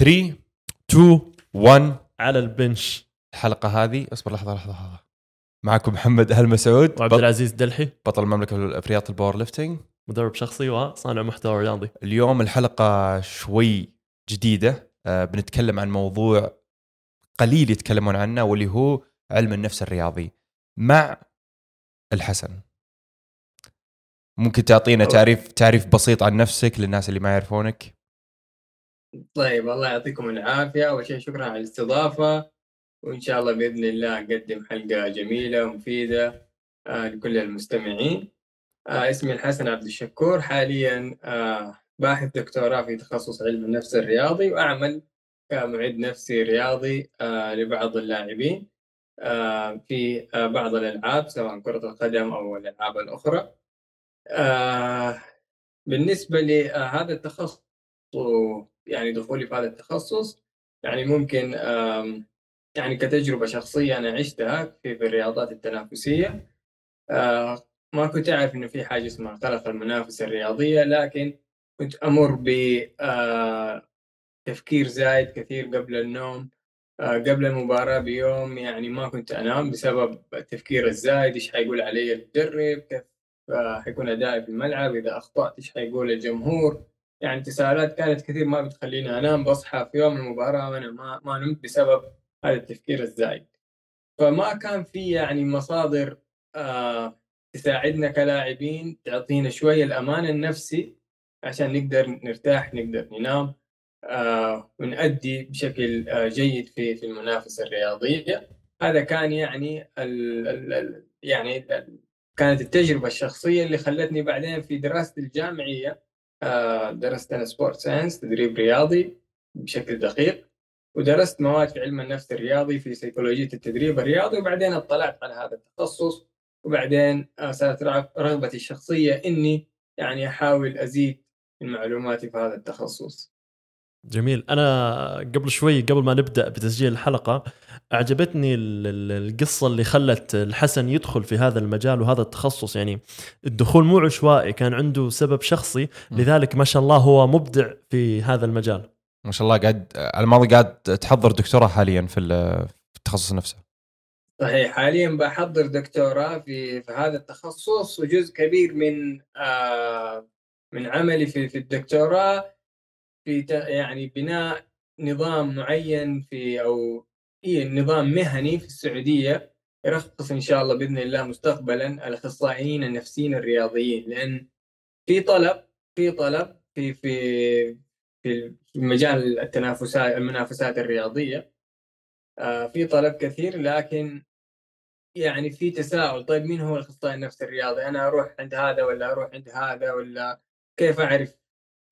3 2 1 على البنش. الحلقة هذه اصبر لحظة لحظة لحظة. معكم محمد هل مسعود وعبد العزيز دلحي. بطل المملكة في رياضه ال powerlifting. مدرب شخصي وصانع محتوى رياضي. اليوم الحلقة شوي جديدة آه بنتكلم عن موضوع قليل يتكلمون عنه واللي هو علم النفس الرياضي. مع الحسن. ممكن تعطينا تعريف تعريف بسيط عن نفسك للناس اللي ما يعرفونك؟ طيب الله يعطيكم العافية. أول شيء شكرا على الاستضافة. وإن شاء الله بإذن الله نقدم حلقة جميلة ومفيدة آه لكل المستمعين. آه اسمي الحسن عبد الشكور. حاليا آه باحث دكتوراه في تخصص علم النفس الرياضي وأعمل كمعد نفسي رياضي لبعض اللاعبين في بعض الألعاب سواء كرة القدم أو الألعاب الأخرى. بالنسبة لهذا التخصص يعني دخولي في هذا التخصص يعني ممكن يعني كتجربة شخصية أنا عشتها في, الرياضات التنافسية. آه، ما كنت أعرف إنه في حاجة اسمها قلق المنافسة الرياضية لكن كنت أمر ب آه، تفكير زايد كثير قبل النوم. آه، قبل المباراة بيوم يعني ما كنت أنام بسبب التفكير الزايد إيش حيقول علي المدرب كيف حيكون أدائي في الملعب إذا أخطأت إيش حيقول الجمهور. يعني تساؤلات كانت كثير ما بتخليني أنام بصحى في يوم المباراة وأنا ما ما نمت بسبب هذا التفكير الزايد. فما كان في يعني مصادر آه تساعدنا كلاعبين تعطينا شوية الأمان النفسي عشان نقدر نرتاح نقدر ننام آه ونأدي بشكل آه جيد في في المنافسه الرياضية. هذا كان يعني ال ال ال يعني ال كانت التجربة الشخصية اللي خلتني بعدين في دراستي الجامعية درست أنا sport science تدريب رياضي بشكل دقيق ودرست مواد في علم النفس الرياضي في سيكولوجية التدريب الرياضي وبعدين اطلعت على هذا التخصص وبعدين صارت رغبتي الشخصية إني يعني أحاول أزيد من معلوماتي في هذا التخصص. جميل. أنا قبل شوي قبل ما نبدأ بتسجيل الحلقة أعجبتني القصة اللي خلت الحسن يدخل في هذا المجال وهذا التخصص. يعني الدخول مو عشوائي كان عنده سبب شخصي. لذلك ما شاء الله هو مبدع في هذا المجال. ما شاء الله قاعد على الماضي قاعد تحضر دكتوراه حاليا في التخصص نفسه. صحيح. حاليا بحضر دكتوراه في في هذا التخصص وجزء كبير من آه من عملي في في الدكتوراه. في يعني بناء نظام معين في أو إيه نظام مهني في السعودية يرخص إن شاء الله بإذن الله مستقبلا الأخصائيين النفسيين الرياضيين لأن في طلب في طلب في في في مجال التنافسات المنافسات الرياضية آه، في طلب كثير لكن يعني في تساؤل طيب مين هو الأخصائي النفسي الرياضي؟ أنا أروح عند هذا ولا أروح عند هذا ولا كيف أعرف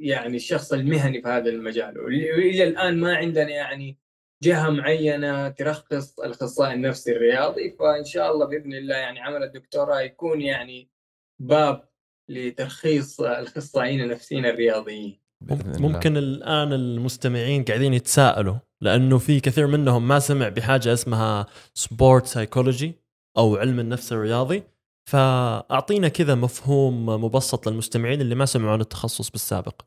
يعني الشخص المهني في هذا المجال وإلى الآن ما عندنا يعني جهة معينة ترخص الأخصائي النفسي الرياضي فإن شاء الله بإذن الله يعني عمل الدكتوراه يكون يعني باب لترخيص الأخصائيين النفسيين الرياضيين. ممكن الآن المستمعين قاعدين يتساءلوا لأنه في كثير منهم ما سمع بحاجة اسمها sport psychology أو علم النفس الرياضي. فأعطينا كذا مفهوم مبسط للمستمعين اللي ما سمعوا عن التخصص بالسابق.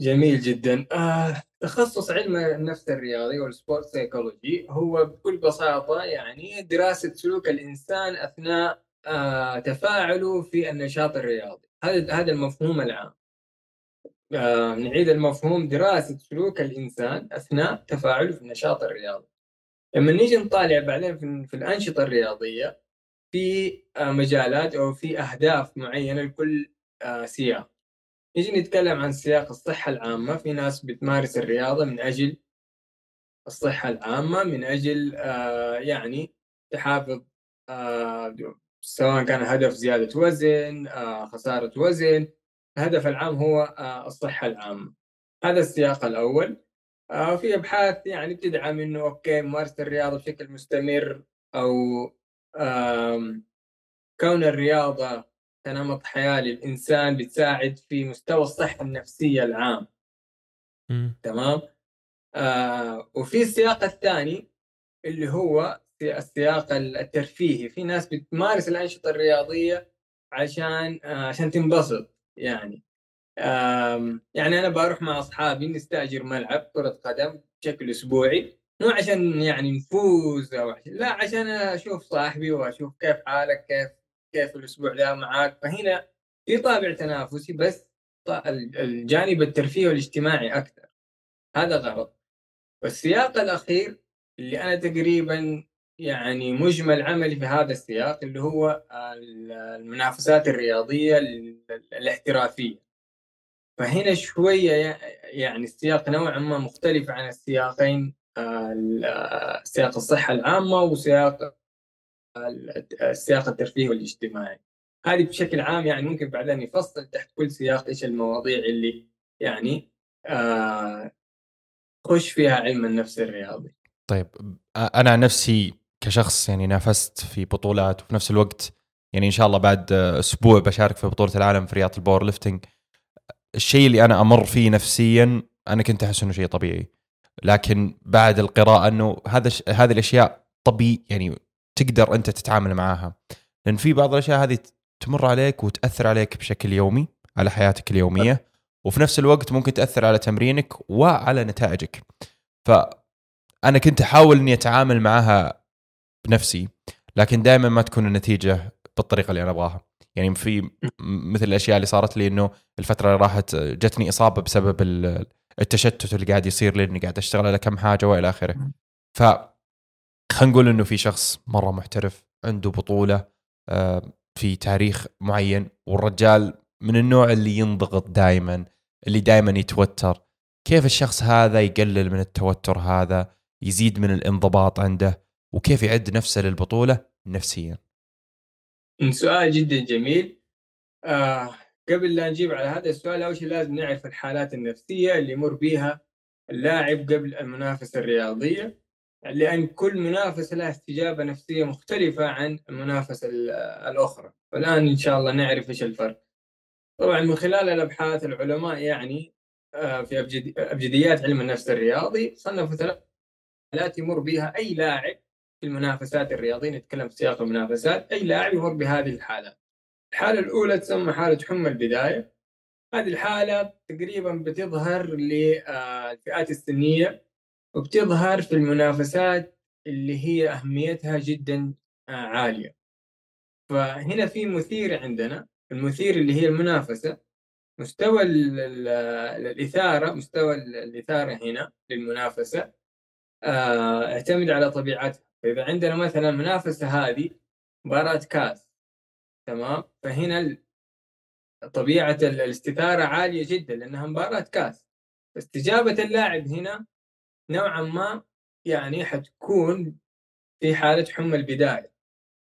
جميل جدا. آه، تخصص علم النفس الرياضي وال sport psychology هو بكل بساطة يعني دراسة سلوك الإنسان أثناء آه، تفاعله في النشاط الرياضي. هذا هذا المفهوم العام. آه، نعيد المفهوم دراسة سلوك الإنسان أثناء تفاعله في النشاط الرياضي. لما نيجي نطالع بعدين في, في الأنشطة الرياضية في آه، مجالات أو في أهداف معينة لكل آه، سياق. نيجي نتكلم عن سياق الصحة العامة. في ناس بتمارس الرياضة من أجل الصحة العامة من أجل آه، يعني تحافظ سواء كان هدف زيادة وزن خسارة وزن. الهدف العام هو الصحة العامة. هذا السياق الأول. في أبحاث يعني بتدعم إنه أوكي ممارسة الرياضة بشكل مستمر أو كون الرياضة كنمط حياة للإنسان بتساعد في مستوى الصحة النفسية العام. تمام؟ آه وفي السياق الثاني اللي هو السياق الترفيهي. في ناس بتمارس الأنشطة الرياضية عشان آه عشان تنبسط يعني. آم، يعني أنا بروح مع أصحابي نستأجر ملعب كرة قدم بشكل أسبوعي. مو عشان يعني نفوز أو عشان لا عشان أشوف صاحبي وأشوف كيف حالك كيف كيف الأسبوع ذا معاك فهنا في طابع تنافسي بس الجانب الترفيهي والاجتماعي أكثر. هذا غرض والسياق الأخير اللي أنا تقريبا يعني مجمل عملي في هذا السياق اللي هو ال- المنافسات الرياضية ال- الاحترافية. فهنا شوية يعني السياق نوعا ما مختلف عن السياقين ال- سياق الصحة العامة وسياق ال- السياق الترفيهي والاجتماعي هذه بشكل عام يعني ممكن بعدين نفصل تحت كل سياق إيش المواضيع اللي يعني آه خش فيها علم النفس الرياضي. طيب أنا نفسي كشخص يعني نافست في بطولات وفي نفس الوقت يعني إن شاء الله بعد أسبوع بشارك في بطولة العالم في رياضة ال powerlifting الشيء اللي أنا أمر فيه نفسيا أنا كنت أحس إنه شيء طبيعي. لكن بعد القراءة إنه هذا ش... هذه الأشياء طبيعي يعني تقدر أنت تتعامل معاها. لأن في بعض الأشياء هذه تمر عليك وتأثر عليك بشكل يومي على حياتك اليومية. وفي نفس الوقت ممكن تأثر على تمرينك وعلى نتائجك. فانا كنت أحاول إني أتعامل معها بنفسي لكن دائما ما تكون النتيجة بالطريقة اللي أنا أبغاها. يعني في مثل الأشياء اللي صارت لي إنه الفترة اللي راحت جتني إصابة بسبب التشتت اللي قاعد يصير لي إني قاعد أشتغل على كم حاجة وإلى آخره. ف خلينا نقول إنه في شخص مرة محترف عنده بطولة آه، في تاريخ معين والرجال من النوع اللي ينضغط دائما اللي دائما يتوتر. كيف الشخص هذا يقلل من التوتر هذا يزيد من الانضباط عنده وكيف يعد نفسه للبطولة؟ نفسيا. سؤال جدا جميل. آه قبل لا نجيب على هذا السؤال أول شيء لازم نعرف الحالات النفسية اللي يمر بها اللاعب قبل المنافسة الرياضية لأن كل منافسة لها استجابة نفسية مختلفة عن المنافسة ال- الأخرى. والآن إن شاء الله نعرف إيش الفرق. طبعا من خلال الأبحاث العلماء يعني آه، في أبجديات علم النفس الرياضي صنفوا ثلاث حالات يمر بها أي لاعب في المنافسات الرياضية. نتكلم في سياق المنافسات. أي لاعب يمر بهذه الحالات. الحالة الأولى تسمى حالة حمى البداية. هذه الحالة تقريبا بتظهر للفئات السنية وبتظهر في المنافسات اللي هي أهميتها جدا آه، عالية. فهنا في مثير عندنا. المثير اللي هي المنافسة. مستوى ال- ال- الإثارة مستوى ال- الإثارة هنا للمنافسة آه، اعتمد على طبيعتها. فإذا عندنا مثلا منافسة هذه مباراة كاس. تمام؟ فهنا طبيعة ال- الاستثارة عالية جدا لأنها مباراة كاس. استجابة اللاعب هنا نوعا ما يعني حتكون في حالة حمى البداية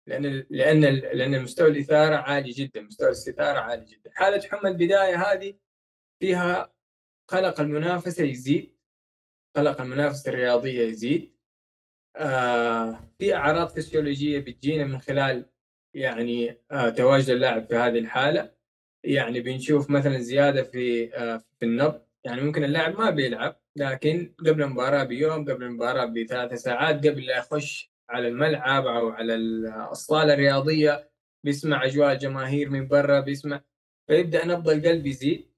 لأن لأن لأن مستوى الإثارة عالي جدا مستوى الاستثارة عالي جدا. حالة حمى البداية هذه فيها قلق المنافسة يزيد قلق المنافسة الرياضية يزيد. آه في أعراض فسيولوجية بتجينا من خلال يعني آه تواجد اللاعب في هذه الحالة. يعني بنشوف مثلا زيادة في آه في النبض يعني ممكن اللاعب ما بيلعب لكن قبل المباراة بيوم قبل المباراة بثلاث ساعات قبل لا يخش على الملعب أو على الصاله الرياضية بيسمع أجواء الجماهير من برا بيسمع فيبدأ نبض القلب يزيد.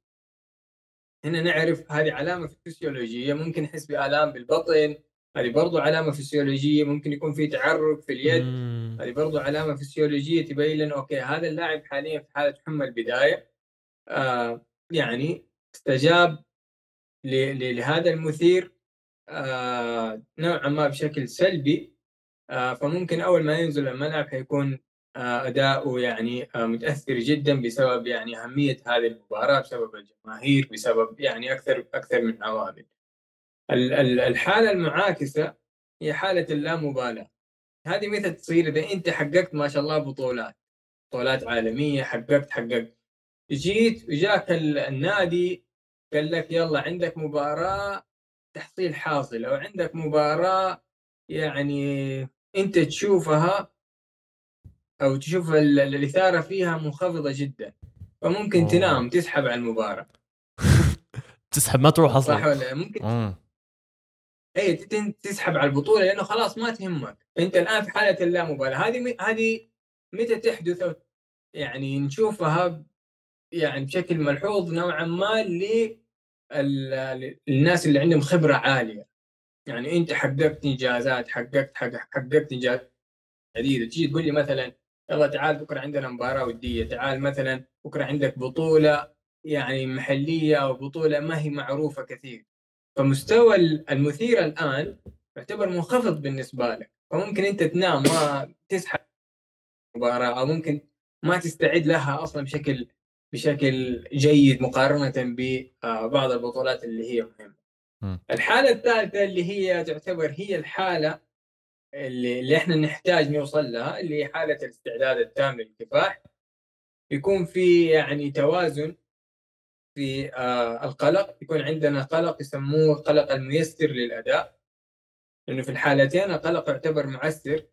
هنا نعرف هذه علامة فسيولوجيه ممكن نحس بآلام بالبطن هذه برضو علامة فسيولوجية ممكن يكون في تعرق في اليد. هذه برضو علامة فسيولوجية تبين لنا أوكي هذا اللاعب حاليا في حالة حمى البداية آه يعني استجاب لهذا المثير آه نوعا ما بشكل سلبي آه فممكن أول ما ينزل الملعب حيكون آه أداؤه يعني آه متأثر جدا بسبب يعني أهمية هذه المباراة بسبب الجماهير بسبب يعني أكثر أكثر من عوامل. ال- ال- الحالة المعاكسة هي حالة اللامبالاة. هذه متى تصير إذا أنت حققت ما شاء الله بطولات بطولات عالمية حققت حققت جيت وجاك ال- النادي قال لك يلا عندك مباراة تحصيل حاصل أو عندك مباراة يعني أنت تشوفها أو تشوف ال- ال- الإثارة فيها منخفضة جدا فممكن أوه. تنام تسحب على المباراة تسحب ما تروح صح أصلا ولا ممكن مم. اي تسحب على البطولة لأنه خلاص ما تهمك. أنت الآن في حالة اللامبالاة. هذه هذه متى تحدث؟ يعني نشوفها يعني بشكل ملحوظ نوعا ما للناس اللي عندهم خبرة عالية. يعني أنت حققت إنجازات حققت حققت إنجازات عديده تجي تقول لي مثلا يلا تعال بكرة عندنا مباراة ودية تعال مثلا بكرة عندك بطولة يعني محلية أو بطولة ما هي معروفة كثير. فمستوى المثير الآن يعتبر منخفض بالنسبة لك. فممكن أنت تنام ما تسحب مباراه أو ممكن ما تستعد لها أصلا بشكل بشكل جيد مقارنة ببعض البطولات اللي هي مهمة. الحالة الثالثة اللي هي تعتبر هي الحالة اللي, اللي إحنا نحتاج نوصل لها اللي هي حالة الاستعداد التام للكفاح. يكون في يعني توازن في آه القلق. يكون عندنا قلق يسموه قلق الميسر للأداء. لأنه في الحالتين القلق يعتبر معسر.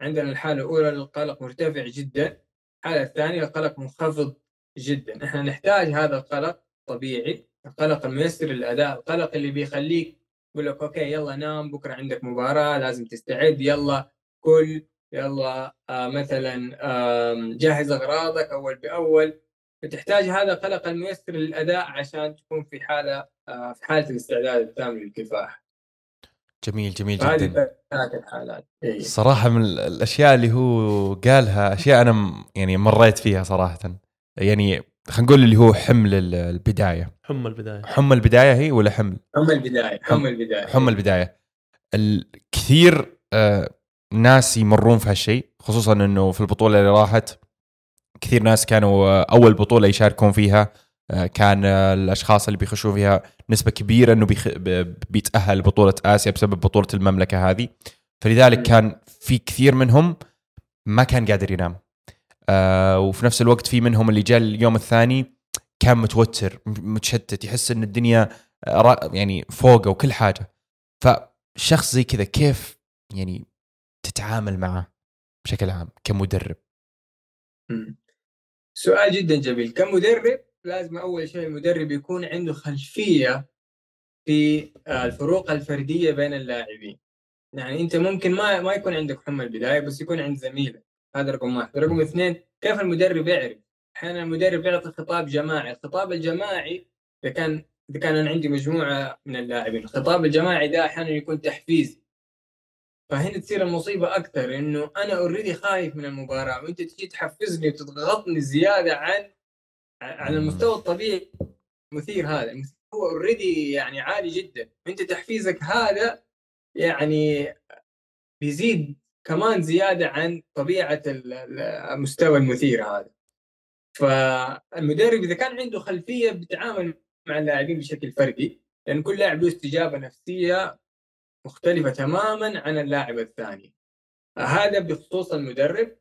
عندنا الحالة الأولى القلق مرتفع جدا. الحالة الثانية القلق منخفض جدا. إحنا نحتاج هذا القلق طبيعي. القلق الميسر للأداء. القلق اللي بيخليك يقول لك أوكي يلا نام بكرة عندك مباراة لازم تستعد يلا كل يلا آه مثلا آه جهز أغراضك أول بأول. فتحتاج هذا القلق الميسر للأداء عشان تكون في حالة آه في حالة الاستعداد التام للكفاح. جميل جميل جدا. هذه الحالات. إيه. صراحة من الأشياء اللي هو قالها أشياء أنا يعني مريت فيها صراحة. يعني خلينا نقول اللي هو حمل البداية. حمى البداية. حمى البداية هي ولا حمل؟ حمى البداية حمى البداية. حمى البداية. الكثير آه ناس يمرون في هالشيء خصوصا إنه في البطولة اللي راحت كثير ناس كانوا آه، أول بطولة يشاركون فيها آه كان آه الأشخاص اللي بيخشوا فيها نسبة كبيرة إنه بيخ... بيتأهل بطولة آسيا بسبب بطولة المملكة هذه. فلذلك كان في كثير منهم ما كان قادر ينام. وفي نفس الوقت في منهم اللي جاء اليوم الثاني كان متوتر متشتت يحس إن الدنيا يعني فوقه وكل حاجة. فشخص زي كذا كيف يعني تتعامل معه بشكل عام كمدرب؟ سؤال جدا جميل. كمدرب لازم أول شيء المدرب يكون عنده خلفية في الفروق الفردية بين اللاعبين. يعني أنت ممكن ما ما يكون عندك حمى البداية بس يكون عند زميلك. هذا رقم واحد. رقم اثنين كيف المدرب يعرف؟ أحيانا المدرب يعطي خطاب جماعي. الخطاب الجماعي إذا كان إذا كان أنا عندي مجموعة من اللاعبين الخطاب الجماعي ده أحيانا يكون تحفيز فهنا تصير المصيبة أكثر إنه أنا اوريدي خايف من المباراة وأنت تجي تحفزني وتضغطني زيادة عن عن المستوى الطبيعي المثير هذا هو اوريدي يعني عالي جدا أنت تحفيزك هذا يعني بيزيد كمان زيادة عن طبيعة المستوى المثير هذا. فالمدرب إذا كان عنده خلفية بيتعامل مع اللاعبين بشكل فردي لأن كل لاعب له استجابة نفسية مختلفة تماما عن اللاعب الثاني. هذا بخصوص المدرب.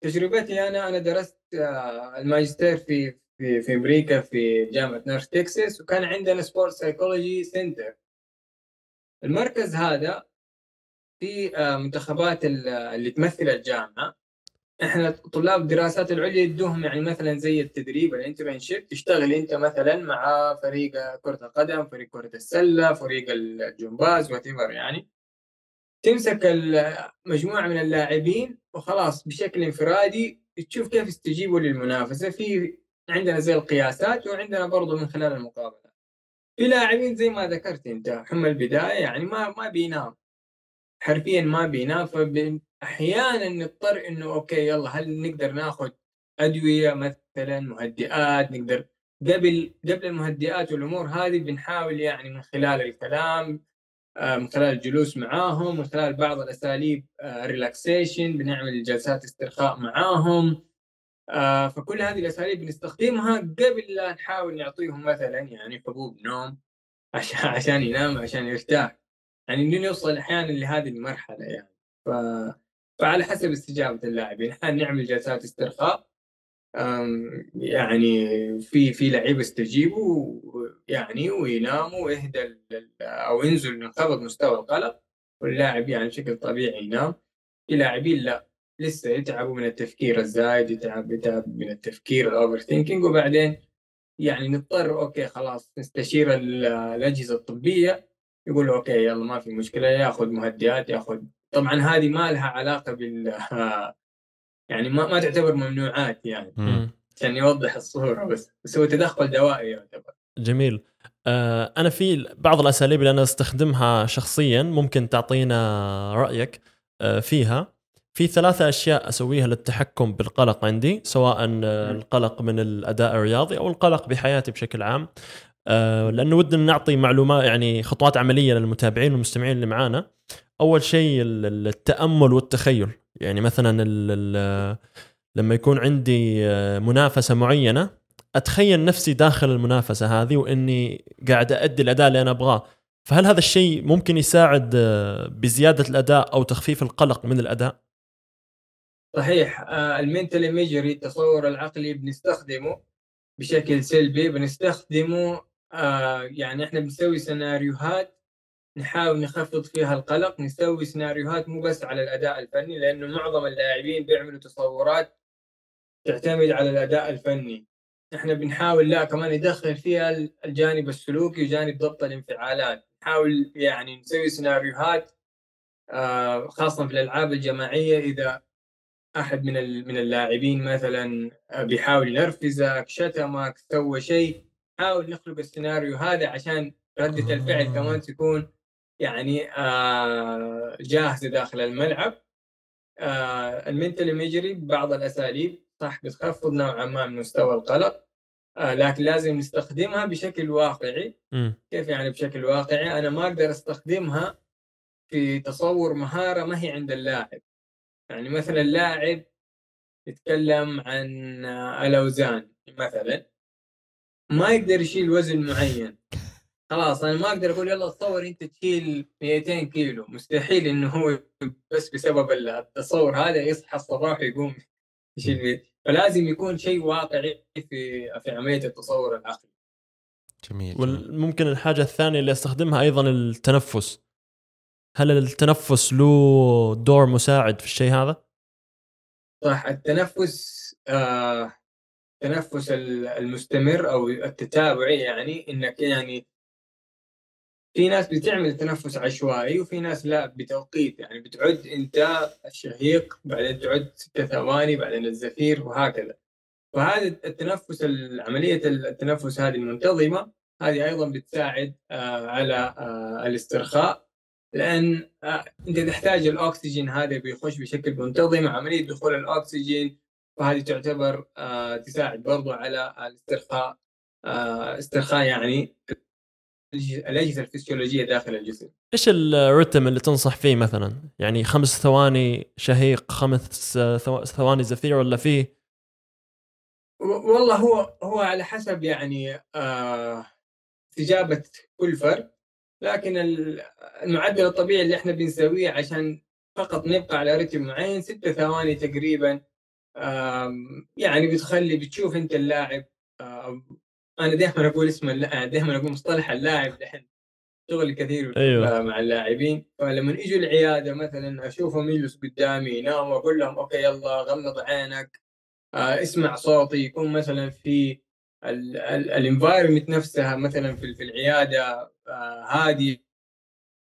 تجربتي أنا أنا درست آه، الماجستير في في في أمريكا في جامعة نورث تكساس وكان عندنا sport psychology center المركز هذا في آه، منتخبات اللي تمثل الجامعة. إحنا طلاب الدراسات العليا يدوهم يعني مثلا زي التدريب ال internship تشتغل أنت مثلا مع فريق كرة القدم فريق كرة السلة فريق الجمباز واتس يعني. تمسك مجموعه من اللاعبين وخلاص بشكل انفرادي تشوف كيف يستجيبوا للمنافسة. في عندنا زي القياسات وعندنا برضه من خلال المقابلات. في لاعبين زي ما ذكرت أنت حمى البداية يعني ما ما بينام. حرفيا ما بينام فاحيانا نضطر إنه أوكي يلا هل نقدر ناخذ أدوية مثلا مهدئات؟ نقدر قبل قبل المهدئات والأمور هذه بنحاول يعني من خلال الكلام آه، من خلال الجلوس معاهم من خلال بعض الأساليب ريلاكسيشن آه، بنعمل جلسات استرخاء معاهم آه، فكل هذه الأساليب بنستخدمها قبل لا نحاول نعطيهم مثلا يعني حبوب نوم عشان عشان ينام عشان يرتاح. يعني انه نوصل أحيانا لهذه المرحلة يعني. ف... فعلى حسب استجابة اللاعبين أحيانا نعمل جلسات استرخاء يعني في في لعيبه استجيبوا يعني ويناموا ويهدى أو ينزل ينخفض مستوى القلق واللاعب يعني بشكل طبيعي ينام. في لاعبين لا لسه يتعبوا من التفكير الزايد يتعب يتعب من التفكير ال overthinking وبعدين يعني نضطر okay خلاص نستشير الأجهزة الطبية يقول okay يلا ما في مشكلة ياخذ مهدئات ياخذ. طبعا هذه ما لها علاقة بال يعني ما, ما تعتبر ممنوعات يعني. عشان يوضح الصورة بس. بس هو تدخل دوائي يعتبر. جميل. آه، أنا في بعض الأساليب اللي أنا أستخدمها شخصيا ممكن تعطينا رأيك آه، فيها. في ثلاثة أشياء أسويها للتحكم بالقلق عندي سواء آه، القلق من الأداء الرياضي أو القلق بحياتي بشكل عام. آه، لأنه ودنا نعطي معلومات يعني خطوات عملية للمتابعين والمستمعين اللي معانا. أول شيء ال- التأمل والتخيل. يعني مثلا لما يكون عندي آه، منافسة معينة أتخيل نفسي داخل المنافسة هذه وإني قاعد أدي الأداء اللي أنا أبغاه. فهل هذا الشيء ممكن يساعد آه، بزيادة الأداء أو تخفيف القلق من الأداء؟ صحيح. المنتال ايميجري التصور العقلي بنستخدمه بشكل سلبي بنستخدمه آه، يعني إحنا بنسوي سيناريوهات نحاول نخفض فيها القلق نسوي سيناريوهات مو بس على الأداء الفني لأنه معظم اللاعبين بيعملوا تصورات تعتمد على الأداء الفني. إحنا بنحاول لا كمان ندخل فيها الجانب السلوكي وجانب ضبط الانفعالات. نحاول يعني نسوي سيناريوهات آه، خاصة في الألعاب الجماعية إذا أحد من من اللاعبين مثلا بيحاول ينرفزك شتمك سوى شيء. حاول نخلق السيناريو هذا عشان ردة الفعل آه. كمان تكون يعني آه، جاهزة داخل الملعب. آه، المنتال ايميجري ببعض الأساليب. صح بتخفض نوعا ما من مستوى القلق. آه، لكن لازم نستخدمها بشكل واقعي. مم. كيف يعني بشكل واقعي؟ أنا ما أقدر أستخدمها في تصور مهارة ما هي عند اللاعب. يعني مثلا اللاعب يتكلم عن آه، الأوزان مثلا. ما يقدر يشيل وزن معين. خلاص أنا ما أقدر أقول يلا تصور أنت تشيل 200 كيلو. مستحيل إنه هو بس بسبب التصور هذا يصحى الصباح ويقوم يشيل 100 فلازم يكون شيء واقعي في في عملية التصور العقلي. جميل, جميل. وممكن الحاجة الثانية اللي أستخدمها أيضا التنفس. هل التنفس له دور مساعد في الشيء هذا؟ صح التنفس آه التنفس ال- المستمر أو التتابعي يعني إنك يعني في ناس بتعمل تنفس عشوائي وفي ناس لا بتوقيت يعني بتعد أنت الشهيق بعدين تعد ستة ثواني بعدين الزفير وهكذا. فهذا التنفس ال- عملية التنفس هذه المنتظمة هذه أيضا بتساعد آه، على آه، الاسترخاء. لأن آه، أنت تحتاج الأكسجين هذا بيخش بشكل منتظم عملية دخول الأكسجين فهذه تعتبر آه، تساعد برضو على الاسترخاء آه، استرخاء يعني الأجهزة الفسيولوجية داخل الجسم إيش الرتم اللي تنصح فيه مثلا؟ يعني خمس ثواني شهيق خمس ثو- ثواني زفير ولا فيه؟ والله هو هو على حسب يعني آه، استجابة كل فرد لكن ال- المعدل الطبيعي اللي إحنا بنسويه عشان فقط نبقى على رتم معين ستة ثواني تقريبا يعني بتخلي بتشوف أنت اللاعب أنا دائما أقول اسم اللاعب دائما أقول مصطلح اللاعب دحين شغل كثير أيوة. مع اللاعبين فلما يجوا العيادة مثلا اشوفهم يجلس قدامي ينام وأقول لهم أوكي يلا غمض عينك آه، اسمع صوتي يكون مثلا في ال environment نفسها مثلا في في العيادة آه، هادي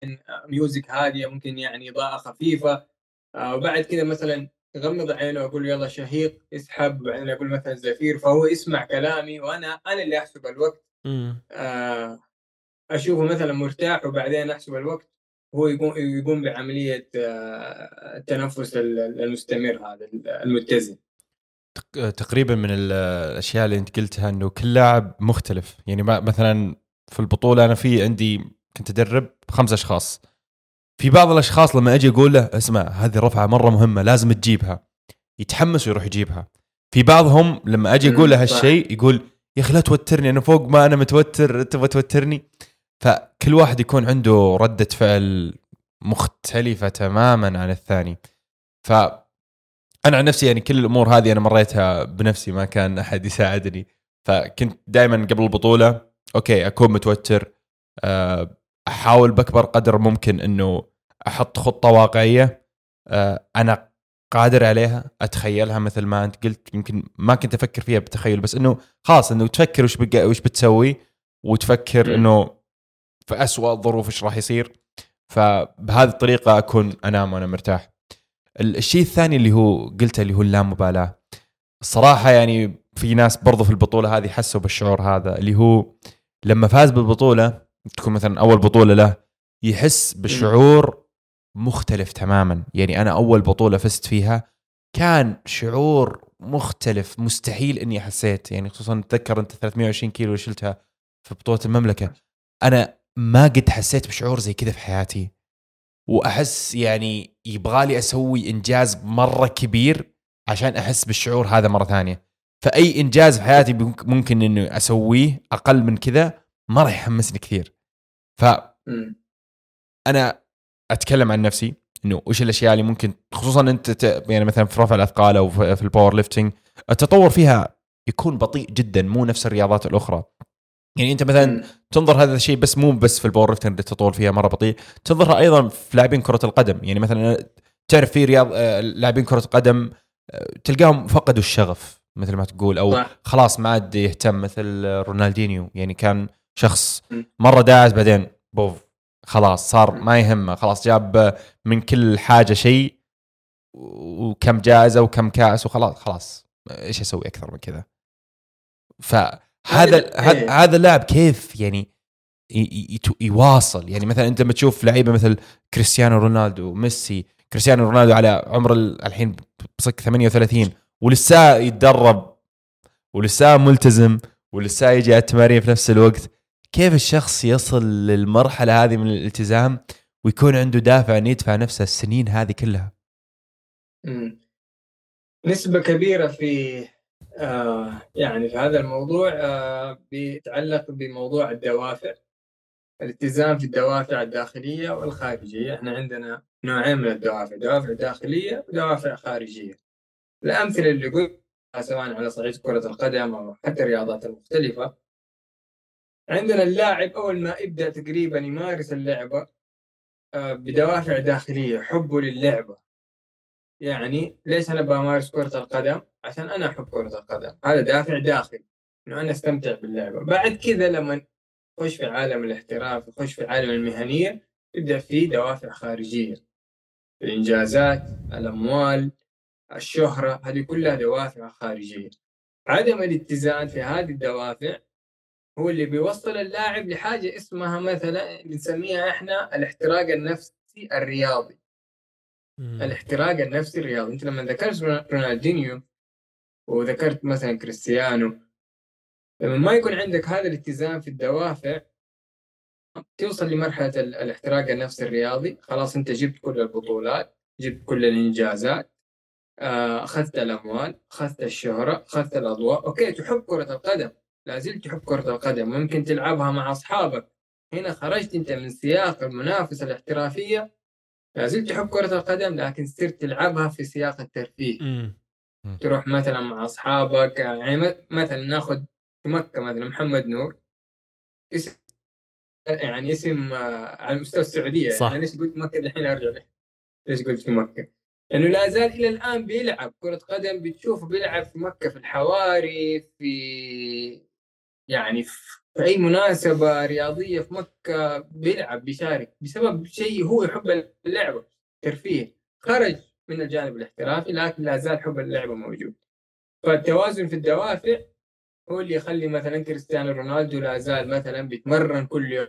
آه، music هادية ممكن يعني إضاءة خفيفة آه، وبعد كذا مثلا يغمض عينه واقول يلا شهيق اسحب بعدين أقول مثلا زفير فهو يسمع كلامي وأنا أنا اللي أحسب الوقت. آه، أشوفه مثلا مرتاح وبعدين أحسب الوقت هو يقوم يقوم بعملية آه، التنفس المستمر هذا المتزن. تق- تقريبا من ال- الأشياء اللي أنت قلتها إنه كل لاعب مختلف. يعني مثلا في البطولة أنا في عندي كنت أدرب خمس أشخاص. في بعض الأشخاص لما أجي أقول له اسمع هذه رفعه مرة مهمة لازم تجيبها. يتحمس ويروح يجيبها. في بعضهم لما أجي أقول له. هالشيء يقول يا أخي لا توترني أنا فوق ما أنا متوتر تبغى توترني؟ فكل واحد يكون عنده ردة فعل مختلفة تماما عن الثاني. ف أنا عن نفسي يعني كل الأمور هذه أنا مريتها بنفسي ما كان أحد يساعدني. فكنت دائما قبل البطولة أوكي أكون متوتر آه، أحاول باكبر قدر ممكن إنه أحط خطة واقعية آه، أنا قادر عليها أتخيلها مثل ما أنت قلت يمكن ما كنت أفكر فيها بالتخيل بس إنه خلاص إنه تفكر وش وش بتسوي وتفكر. إنه في أسوأ الظروف إيش راح يصير. فبهذه الطريقة أكون أنام وأنا مرتاح. ال- الشيء الثاني اللي هو قلته اللي هو اللامبالاة. الصراحه يعني في ناس برضو في البطولة هذه حسوا بالشعور هذا اللي هو لما فاز بالبطولة تكون مثلا أول بطولة له يحس بشعور مختلف تماما. يعني أنا أول بطولة فزت فيها كان شعور مختلف مستحيل إني حسيت. يعني خصوصا تذكر أنت 320 كيلو شلتها في بطولة المملكة. أنا ما قد حسيت بشعور زي كذا في حياتي. وأحس يعني يبغالي أسوي إنجاز مرة كبير عشان أحس بالشعور هذا مرة ثانية. فأي إنجاز في حياتي ممكن انه أسويه أقل من كذا ما راح يحمسني كثير فانا مم. أتكلم عن نفسي إنه وش الأشياء اللي ممكن خصوصا أنت ت- يعني مثلا في رفع الأثقال أو في ال powerlifting التطور فيها يكون بطيء جدا مو نفس الرياضات الأخرى يعني أنت مثلا. تنظر هذا الشيء بس مو بس في ال powerlifting التطور فيها مرة بطيء تنظرها أيضا في لاعبين كرة القدم يعني مثلا تعرف في رياض آه، لاعبين كرة القدم آه، تلقاهم فقدوا الشغف مثل ما تقول أو صح. خلاص ما عاد يهتم مثل رونالدينيو يعني كان شخص. مرة داعس بعدين بوف خلاص صار ما يهمه خلاص جاب من كل حاجة شيء وكم جائزة وكم كاس وخلاص خلاص إيش أسوي أكثر من كذا فهذا هذا- هذا إيه. هذا اللاعب كيف يعني يواصل يعني مثلا أنت لما تشوف لعيبة مثل كريستيانو رونالدو ميسي كريستيانو رونالدو على عمر ال- الحين بصك 38 ولسه يتدرب ولسه ملتزم ولسه يجي على التمارين في نفس الوقت كيف الشخص يصل للمرحلة هذه من الالتزام ويكون عنده دافع إنه يدفع نفسه السنين هذه كلها؟ مم. نسبة كبيرة في آه يعني في هذا الموضوع آه بيتعلق بموضوع الدوافع. الالتزام في الدوافع الداخلية والخارجية. إحنا عندنا نوعين من الدوافع دوافع داخلية ودوافع خارجية. الأمثلة اللي قلتها سواء على صعيد كرة القدم أو حتى الرياضات المختلفة عندنا اللاعب أول ما يبدأ تقريبا يمارس اللعبة آه بدوافع داخلية حبه للعبة يعني ليش أنا بمارس كرة القدم؟ عشان أنا أحب كرة القدم، هذا دافع داخلي إنه أنا أستمتع باللعبة، بعد كذا لما يخش في عالم الاحتراف، يخش في عالم المهنية، يبدأ في دوافع خارجية. الإنجازات، الأموال، الشهرة، هذه كلها دوافع خارجية. عدم الاتزان في هذه الدوافع هو اللي بيوصل اللاعب لحاجة اسمها مثلا بنسميها إحنا الاحتراق النفسي الرياضي. الاحتراق النفسي الرياضي. أنت لما ذكرت رونالدينيو وذكرت مثلا كريستيانو لما ما يكون عندك هذا الاتزان في الدوافع توصل لمرحلة ال- الاحتراق النفسي الرياضي. خلاص أنت جبت كل البطولات جبت كل الإنجازات آه، أخذت الأموال أخذت الشهرة أخذت الأضواء. أوكي تحب كرة القدم. لا زلت تحب كرة القدم ممكن تلعبها مع أصحابك. هنا خرجت أنت من سياق المنافسة الاحترافية. لا زلت تحب كرة القدم لكن صرت تلعبها في سياق الترفيه. تروح مثلا مع أصحابك يعني مثلا ناخذ في مكة مثلا محمد نور. اسم يعني اسم آه، على مستوى السعودية. صح. يعني ليش قلت مكة؟ الحين أرجع له ليش قلت في مكة؟ لأنه لا زال إلى الآن بيلعب كرة قدم بتشوفه بيلعب في مكة في الحواري في يعني في أي مناسبة رياضية في مكة بيلعب بيشارك بسبب شيء هو يحب اللعبة ترفيه. خرج من الجانب الاحترافي لكن لا زال حب اللعبة موجود. فالتوازن في الدوافع هو اللي يخلي مثلا كريستيانو رونالدو لا زال مثلا بيتمرن كل يوم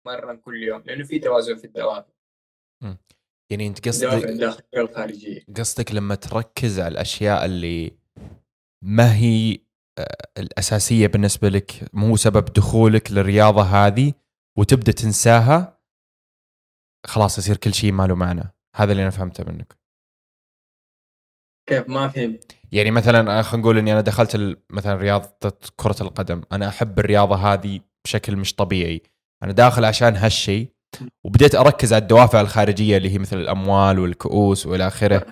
يتمرن كل يوم لأنه في توازن في الدوافع. يعني أنت قصدك قصدك لما تركز على الأشياء اللي ما هي الأساسية بالنسبة لك مو سبب دخولك للرياضة هذه وتبدأ تنساها خلاص يصير كل شيء ما له معنى. هذا اللي أنا فهمته منك. كيف؟ ما فهمت. يعني مثلا خلينا نقول إني أنا دخلت مثلا رياضة كرة القدم. أنا أحب الرياضة هذه بشكل مش طبيعي. أنا داخل عشان هالشيء وبديت أركز على الدوافع الخارجية اللي هي مثل الأموال والكؤوس والى آخره.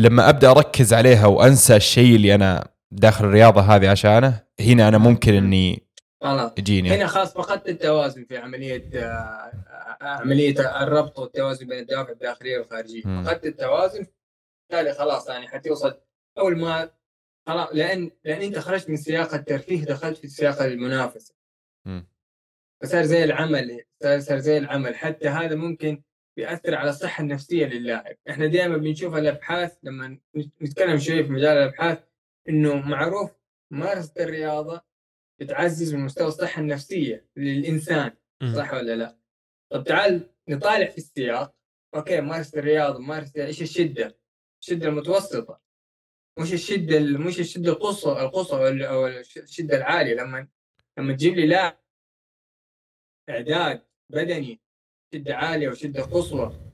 لما أبدأ أركز عليها وأنسى الشيء اللي أنا داخل الرياضة هذه عشانه هنا أنا ممكن إني خلاص. يجيني. هنا خلاص فقدت التوازن في عملية آه، عملية الربط والتوازن بين الدوافع الداخليه والخارجيه. فقدت التوازن بالتالي خلاص يعني حتوصل. أول ما خلاص لأن لأن أنت خرجت من سياق الترفيه دخلت في سياق المنافسة. فصار زي العمل صار زي العمل. حتى هذا ممكن بيأثر على الصحة النفسية للاعب. إحنا دائما بنشوف الأبحاث لما نتكلم شوي في مجال الأبحاث إنه معروف ممارسه الرياضه بتعزز من مستوى الصحة النفسية للإنسان. صح ولا لا؟ طب تعال نطالع في السياق أوكي ممارسه الرياضه ممارسه إيش الشدة؟ الشدة المتوسطة مش الشدة ال- مش الشدة القصوى القصوى أو الشدة العالية لما لما تجيب لي لاعب إعداد بدني شدة عالية وشدة قصوى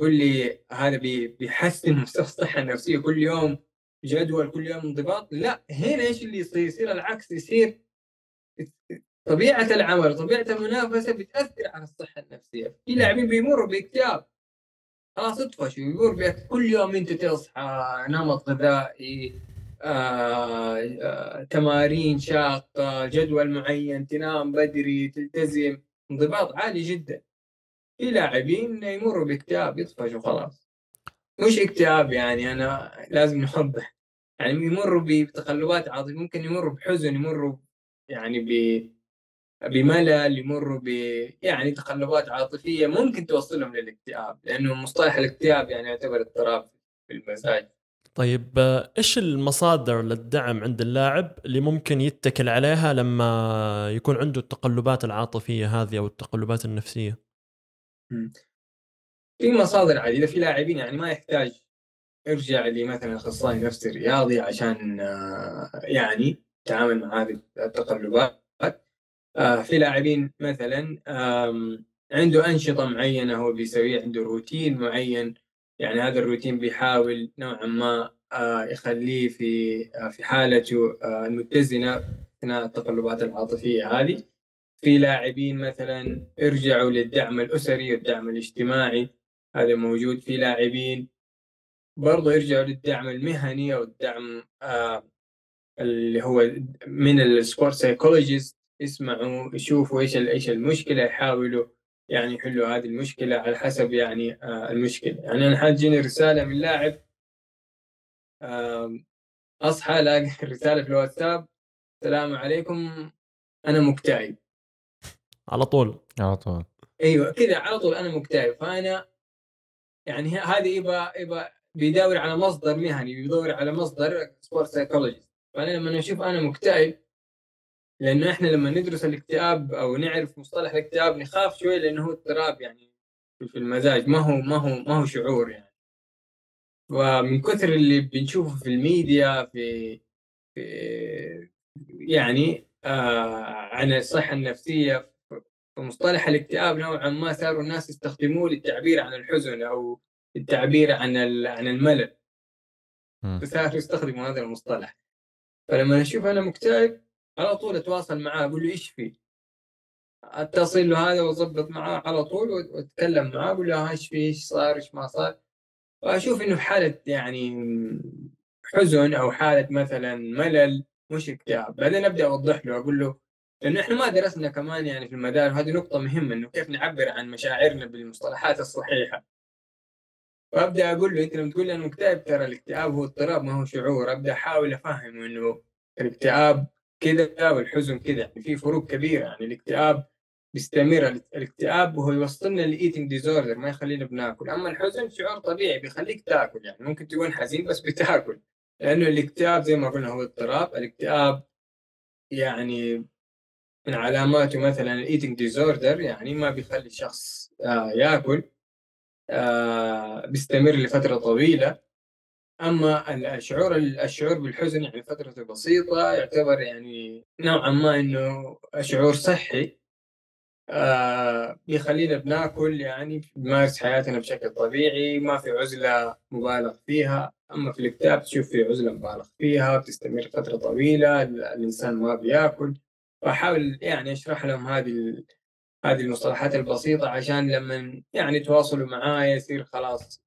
قول لي هذا بي- بيحسن مستوى الصحة النفسية كل يوم جدول كل يوم انضباط. لا هنا إيش اللي يصير؟ يصير العكس يصير طبيعة العمل طبيعة المنافسة بتأثر على الصحة النفسية. في لاعبين بيمروا باكتئاب. خلاص اطفشوا يمر بك كل يوم أنت تصحى نمط غذائي آه، آه، تمارين شاقة جدول معين تنام بدري تلتزم. انضباط عالي جدا. في لاعبين يمروا باكتئاب يطفشوا خلاص. مش اكتئاب يعني أنا لازم نوضح. يعني يمروا بتقلبات عاطفية ممكن يمروا بحزن يمروا يعني ب بملل يمروا ب يعني تقلبات عاطفية ممكن توصلهم للاكتئاب لأنه مصطلح الاكتئاب يعني يعتبر اضطراب في المزاج. طيب إيش المصادر للدعم عند اللاعب اللي ممكن يتكل عليها لما يكون عنده التقلبات العاطفية هذه أو التقلبات النفسية؟ في مصادر عديده في لاعبين يعني ما يحتاج يرجع لمثلا أخصائي نفسي رياضي عشان آه، يعني يتعامل مع هذه التقلبات. آه، في لاعبين مثلا عنده أنشطة معينة هو بيسويها عنده روتين معين. يعني هذا الروتين بيحاول نوعا ما آه، يخليه في في حالته المتزنة أثناء التقلبات العاطفية هذه. في لاعبين مثلا يرجعوا للدعم الأسري والدعم الاجتماعي. هذا موجود في لاعبين. برضه يرجعوا للدعم المهني أو الدعم آه اللي هو من ال sport psychologist يسمعوا يشوفوا إيش ال- إيش المشكلة يحاولوا يعني يحلوا هذه المشكلة على حسب يعني آه المشكلة. يعني أنا حاجيني رسالة من لاعب آم، أصحى ألاقي رسالة في الواتساب السلام عليكم أنا مكتئب. على طول. على طول. أيوه كذا على طول أنا مكتئب. فأنا يعني هذه يبغى يبغى بيدور على مصدر مهني بيدور على مصدر sport psychologist فانا لما أشوف أنا مكتئب لأنه إحنا لما ندرس الاكتئاب أو نعرف مصطلح الاكتئاب نخاف شوي لأنه هو اضطراب يعني في المزاج. ما هو ما هو ما هو شعور يعني. ومن كثر اللي بنشوفه في الميديا في, في يعني آه عن الصحة النفسية فمصطلح الاكتئاب نوعا ما صاروا الناس يستخدموه للتعبير عن الحزن أو التعبير عن عن الملل. مم. صاروا يستخدموا هذا المصطلح. فلما أشوف أنا مكتئب على طول أتواصل معاه أقول له إيش في؟ أتصل له هذا وأظبط معاه على طول وأت- وأتكلم معاه أقول له إيش في؟ إيش صار؟ إيش ما صار؟ وأشوف إنه في حالة يعني حزن أو حالة مثلا ملل مش اكتئاب. بعدين أبدأ أوضح له أقول له لأنه إحنا ما درسنا كمان يعني في المدارس وهذه نقطة مهمة إنه كيف نعبر عن مشاعرنا بالمصطلحات الصحيحة. فأبدأ أقول له أنت لما تقول لي أنا مكتئب ترى الاكتئاب هو اضطراب ما هو شعور. أبدأ أحاول أفهمه إنه الاكتئاب كذا والحزن كذا. يعني في فروق كبيرة. يعني الاكتئاب بيستمر. الاكتئاب وهو يوصلنا ل eating disorder ما يخلينا بناكل. أما الحزن شعور طبيعي بيخليك تاكل. يعني ممكن تكون حزين بس بتاكل. لأنه الاكتئاب زي ما قلنا هو اضطراب. الاكتئاب يعني من علاماته مثلا ال eating disorder يعني ما بيخلي الشخص آه ياكل آه بيستمر لفترة طويلة. أما الشعور الشعور بالحزن يعني فترته بسيطة يعتبر يعني نوعا ما إنه شعور صحي آه بيخلينا بناكل يعني بنمارس حياتنا بشكل طبيعي ما في عزلة مبالغ فيها. أما في الاكتئاب تشوف في عزلة مبالغ فيها بتستمر فترة طويلة الإنسان ما بياكل. فاحاول يعني أشرح لهم هذه هذه المصطلحات البسيطة عشان لما يعني يتواصلوا معايا يصير خلاص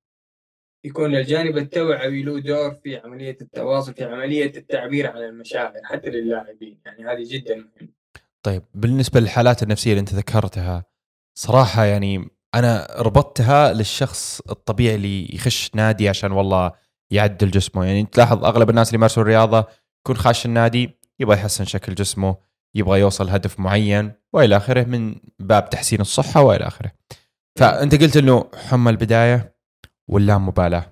يكون الجانب التوعوي له دور في عملية التواصل في عملية التعبير عن المشاعر حتى للاعبين. يعني هذه جدا مهمة. طيب بالنسبة للحالات النفسية اللي أنت ذكرتها صراحة يعني أنا ربطتها للشخص الطبيعي اللي يخش نادي عشان والله يعدل جسمه يعني تلاحظ أغلب الناس اللي يمارسون الرياضه يكون خاش النادي يبغى يحسن شكل جسمه. يبغى يوصل هدف معين وإلى آخره من باب تحسين الصحة وإلى آخره. فأنت قلت إنه حمى البداية واللامبالاه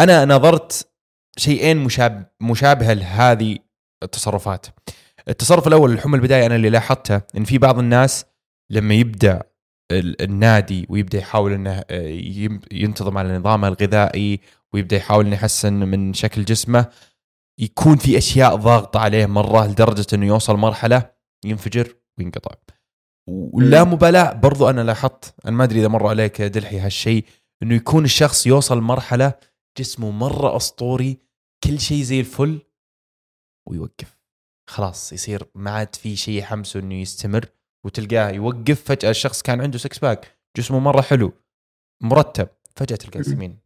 أنا نظرت شيئين مشابه مشابهه لهذه التصرفات. التصرف الأول الحمى البداية أنا اللي لاحظته إن في بعض الناس لما يبدأ ال- النادي ويبدأ يحاول إنه ينتظم على نظامه الغذائي ويبدأ يحاول إنه يحسن من شكل جسمه يكون في أشياء ضاغطة عليه مرة لدرجة إنه يوصل مرحلة ينفجر وينقطع. ولا مبالاة برضو أنا لاحظت أنا ما أدري إذا مر عليك يا دلحي هالشيء إنه يكون الشخص يوصل مرحلة جسمه مرة أسطوري كل شيء زي الفل ويوقف. خلاص يصير ما عاد في شيء يحمسه إنه يستمر وتلقاه يوقف فجأة الشخص كان عنده six pack جسمه مرة حلو مرتب فجأة تلقاه سمين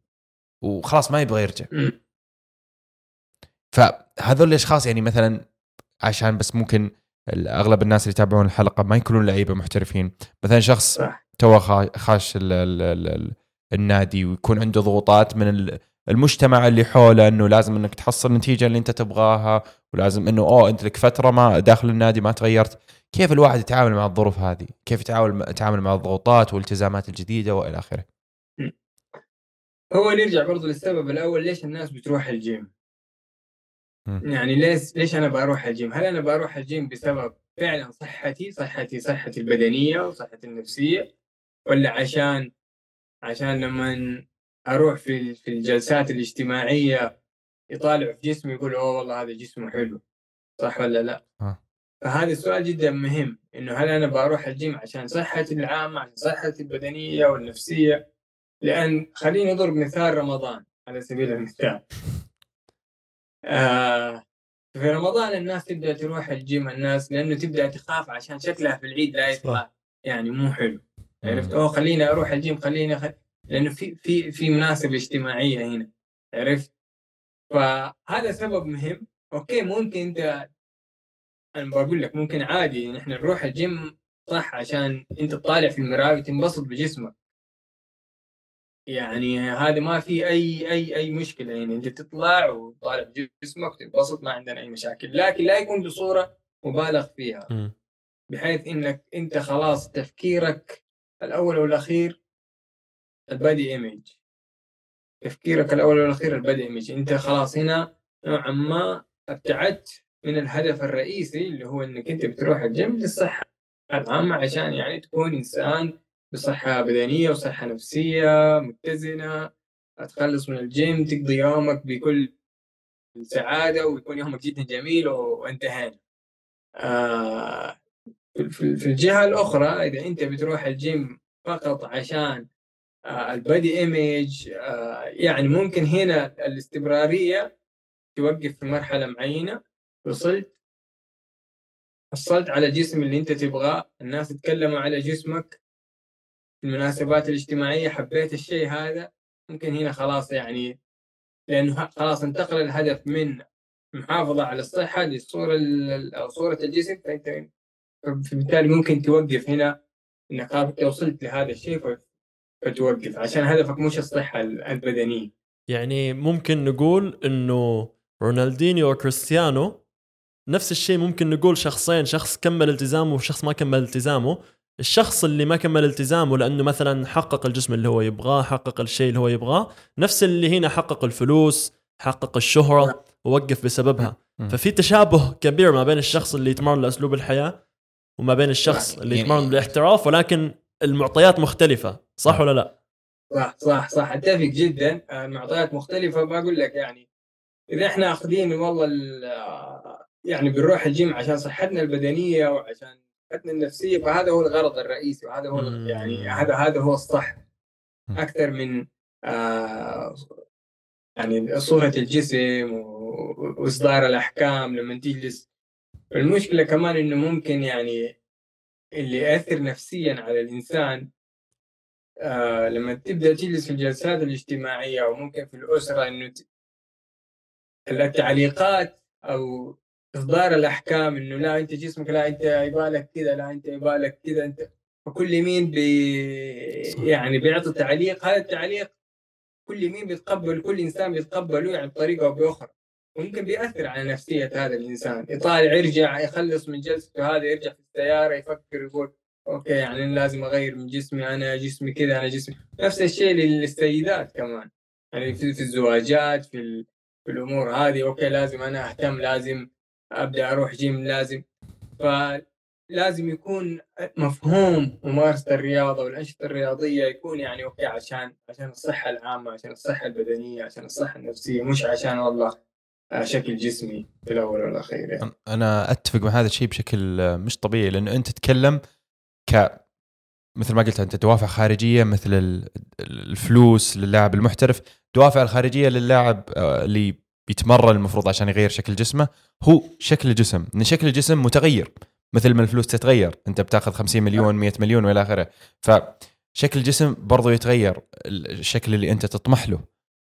وخلاص ما يبغى يرجع. فهذول الأشخاص يعني مثلا عشان بس ممكن أغلب الناس اللي يتابعون الحلقة ما يكونون لعيبة محترفين. مثلا شخص تو خا- خاش ال ال ال ال النادي ويكون عنده ضغوطات من ال- المجتمع اللي حوله إنه لازم إنك تحصل النتيجه اللي أنت تبغاها ولازم إنه أوه أنت لك فترة ما داخل النادي ما تغيرت. كيف الواحد يتعامل مع الظروف هذه؟ كيف يتعامل يتعامل مع الضغوطات والالتزامات الجديدة وإلى آخره؟ هو نرجع برضو للسبب الأول ليش الناس بتروح الجيم. يعني ليش ليش أنا بروح الجيم؟ هل أنا بروح الجيم بسبب فعلا صحتي؟ صحتي صحتي البدنية وصحتي النفسية؟ ولا عشان عشان لما أروح في في الجلسات الاجتماعية يطالعوا في جسمي يقولوا أوه والله هذا جسمه حلو. صح ولا لا؟ آه. فهذا السؤال جدا مهم إنه هل أنا بروح الجيم عشان صحتي العامة عشان صحتي البدنية والنفسية؟ لأن خليني أضرب مثال رمضان على سبيل المثال. آه في رمضان الناس تبدأ تروح الجيم الناس لأنه تبدأ تخاف عشان شكلها في العيد لا يطلع يعني مو حلو. عرفت؟ أوه خليني أروح الجيم خليني أخ... لأنه في في في مناسبه اجتماعية هنا. عرفت؟ فهذا سبب مهم. okay ممكن أنت أنا بقول لك ممكن عادي نحن نروح الجيم صح عشان أنت تطالع في المراية وتنبسط بجسمك. يعني هذا ما في أي أي أي مشكلة. يعني أنت تطلع وتطالع بجسمك وتنبسط ما عندنا أي مشاكل. لكن لا يكون بصورة مبالغ فيها. بحيث إنك أنت خلاص تفكيرك الأول والأخير ال body image تفكيرك الأول والأخير ال body image أنت خلاص هنا نوعا ما أبتعدت من الهدف الرئيسي اللي هو إنك أنت بتروح الجيم للصحة. العامه عشان يعني تكون إنسان بصحة بدنية وصحة نفسية متزنة تخلص من الجيم تقضي يومك بكل سعادة ويكون يومك جدا جميل وانتهينا آه في- الجهة الأخرى إذا أنت بتروح الجيم فقط عشان آه، ال body image آه، يعني ممكن هنا الاستمرارية توقف في مرحلة معينة. وصلت؟ حصلت على الجسم اللي أنت تبغاه. الناس تتكلموا على جسمك. في المناسبات الاجتماعية حبيت الشيء هذا ممكن هنا خلاص يعني لأنه ه- خلاص انتقل الهدف من المحافظه على الصحة للصوره ال- أو صورة الجسم. فانت فبالتالي ممكن توقف هنا إنك أنت وصلت لهذا الشيء فتوقف. عشان هدفك مش الصحة ال- البدنية. يعني ممكن نقول إنه رونالدينيو وكريستيانو نفس الشيء ممكن نقول شخصين شخص كمل التزامه وشخص ما كمل التزامه. الشخص اللي ما كمل التزامه لأنه مثلا حقق الجسم اللي هو يبغاه حقق الشيء اللي هو يبغاه نفس اللي هنا حقق الفلوس حقق الشهرة ووقف بسببها. ففي تشابه كبير ما بين الشخص اللي يتمرن لأسلوب الحياة وما بين الشخص صح. اللي يعني- يتمرن بالاحتراف ولكن المعطيات مختلفة صح ولا لا؟ صح صح صح أتفق جدا المعطيات مختلفة بقول لك يعني إذا إحنا أخذين والله ال- يعني بنروح الجيم عشان صحتنا البدنية وعشان صحتنا النفسية فهذا هو الغرض الرئيسي وهذا هو. يعني هذا هذا هو الصح. أكثر من آه يعني صورة الجسم وإصدار الأحكام لما تجلس المشكلة كمان إنه ممكن يعني اللي يأثر نفسيا على الإنسان آه لما تبدأ تجلس في الجلسات الاجتماعية وممكن في الأسرة إنه التعليقات أو اصدار الأحكام إنه لا أنت جسمك لا أنت يبالك كذا لا أنت يبالك كذا أنت فكل مين بي. يعني بيعطي تعليق. هذا التعليق كل مين بيتقبل كل إنسان بيتقبله يعني بطريقة أو بأخرى. وممكن بيأثر على نفسية هذا الإنسان. يطالع يرجع يخلص من جلسته هذا يرجع في السيارة يفكر يقول okay يعني أنا لازم أغير من جسمي أنا جسمي كذا أنا جسمي نفس الشيء للسيدات كمان. يعني في, في الزواجات في ال... في الأمور هذه okay لازم أنا أهتم لازم أبدأ أروح جيم لازم فلازم يكون مفهوم ممارسه الرياضة والأنشطة الرياضية يكون يعني okay عشان عشان الصحة العامة عشان الصحة البدنية عشان الصحة النفسية مش عشان والله شكل جسمي في الأول والأخير يعني. أنا أتفق مع هذا الشيء بشكل مش طبيعي لأنه أنت تتكلم ك مثل ما قلت أنت دوافع خارجية مثل الفلوس للاعب المحترف دوافع الخارجية للاعب آه، اللي بيتمرن المفروض عشان يغير شكل جسمه هو شكل الجسم. إن شكل الجسم متغير. مثل ما الفلوس تتغير. أنت بتاخذ 50 مليون 100 مليون وإلى آخره. فشكل الجسم برضو يتغير. الشكل اللي أنت تطمح له.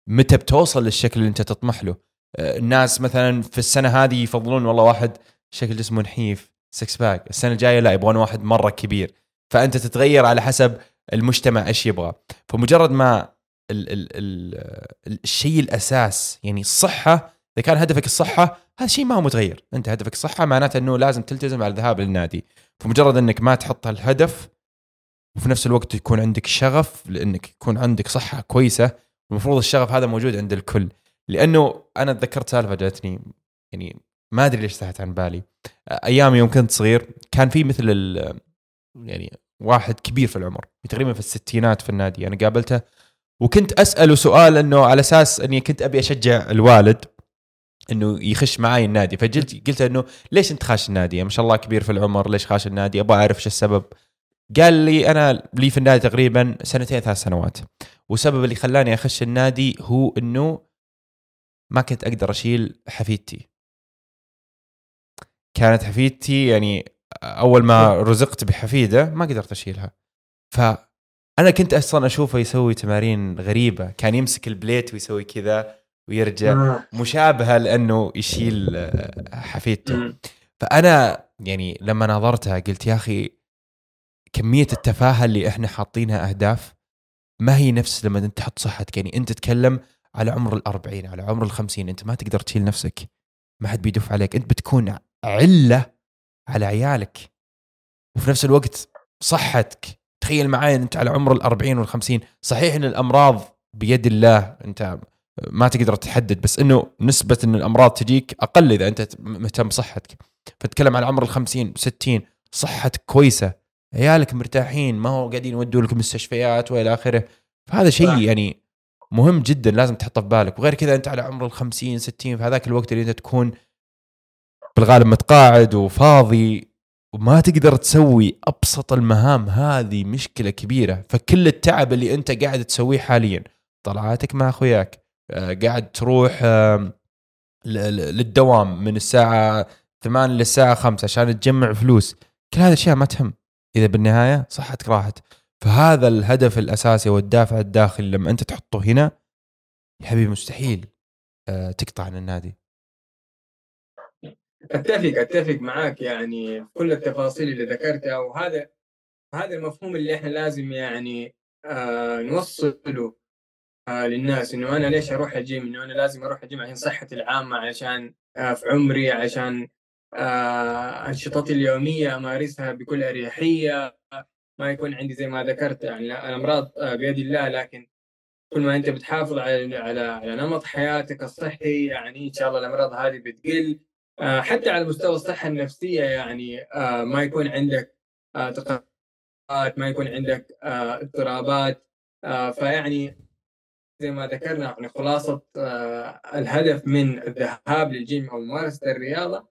متى بتوصل للشكل اللي أنت تطمح له؟ آه، الناس مثلا في السنة هذه يفضلون والله واحد شكل جسمه نحيف six pack السنة الجاية لا يبغون واحد مرة كبير. فأنت تتغير على حسب المجتمع إيش يبغى. فمجرد ما ال ال ال الشيء الأساس يعني الصحة إذا كان هدفك الصحة هذا شيء ما هو متغير. أنت هدفك الصحة معناته إنه لازم تلتزم على الذهاب للنادي. فمجرد إنك ما تحط الهدف وفي نفس الوقت يكون عندك شغف لإنك يكون عندك صحة كويسة المفروض الشغف هذا موجود عند الكل. لأنه أنا تذكرت سالفة جاتني يعني ما أدري ليش ساحت عن بالي. أيام يوم كنت صغير كان في مثل يعني واحد كبير في العمر تقريبا في الستينات في النادي. أنا قابلته وكنت أسأله سؤال إنه على أساس إني كنت أبي أشجع الوالد إنه يخش معاي النادي. فجلت قلت إنه ليش أنت خاش النادي؟ ما شاء الله كبير في العمر ليش خاش النادي؟ أبغى أعرف إيش السبب. قال لي أنا لي في النادي تقريبا سنتين ثلاث سنوات. والسبب اللي خلاني أخش النادي هو إنه ما كنت أقدر أشيل حفيدتي. كانت حفيدتي يعني أول ما رزقت بحفيدة ما قدرت أشيلها. فانا كنت أصلا أشوفه يسوي تمارين غريبة كان يمسك البليت ويسوي كذا ويرجع آه. مشابهه لأنه يشيل آه، حفيدته. فأنا يعني لما ناظرتها قلت يا أخي كمية التفاهة اللي إحنا حاطينها أهداف ما هي نفس لما أنت تحط صحتك. يعني أنت تتكلم على عمر الأربعين على عمر الخمسين أنت ما تقدر تشيل نفسك. ما حد بيدف عليك. أنت بتكون علة على عيالك. وفي نفس الوقت صحتك تخيل معي أنت على عمر الأربعين والخمسين. صحيح إن الأمراض بيد الله أنت ما تقدر تحدد بس إنه نسبة إن الأمراض تجيك أقل إذا أنت مهتم بصحتك. فتكلم عن عمر الخمسين 60 صحتك كويسة. عيالك مرتاحين ما هو قاعدين يودوا لك مستشفيات وإلى آخره. فهذا شيء يعني مهم جدا لازم تحطه في بالك. وغير كذا أنت على عمر ال 50 60 في هذاك الوقت اللي أنت تكون بالغالب متقاعد وفاضي. وما تقدر تسوي أبسط المهام هذه مشكلة كبيرة. فكل التعب اللي أنت قاعد تسويه حاليا طلعاتك مع أخوياك آه، قاعد تروح للدوام من الساعة 8 للساعه 5 عشان تجمع فلوس. كل هذه الأشياء ما تهم. إذا بالنهاية صحتك راحت. فهذا الهدف الأساسي والدافع الداخلي لما أنت تحطه هنا يا حبيبي مستحيل آه، تقطع عن النادي. أتفق أتفق معاك يعني كل التفاصيل اللي ذكرتها وهذا هذا المفهوم اللي إحنا لازم يعني آه نوصله آه للناس إنه أنا ليش أروح الجيم؟ إنه أنا لازم أروح الجيم عشان صحتي العامة عشان آه في عمري عشان آه أنشطتي اليومية أمارسها بكل أريحية ما يكون عندي زي ما ذكرت يعني الأمراض آه بيد الله لكن كل ما أنت بتحافظ على على على نمط حياتك الصحي يعني إن شاء الله الأمراض هذه بتقل. حتى على مستوى الصحة النفسية يعني آه، ما يكون عندك آه، تقاطعات ما يكون عندك اضطرابات فيعني زي ما ذكرنا يعني خلاصة الهدف من الذهاب للجيم أو ممارسة الرياضة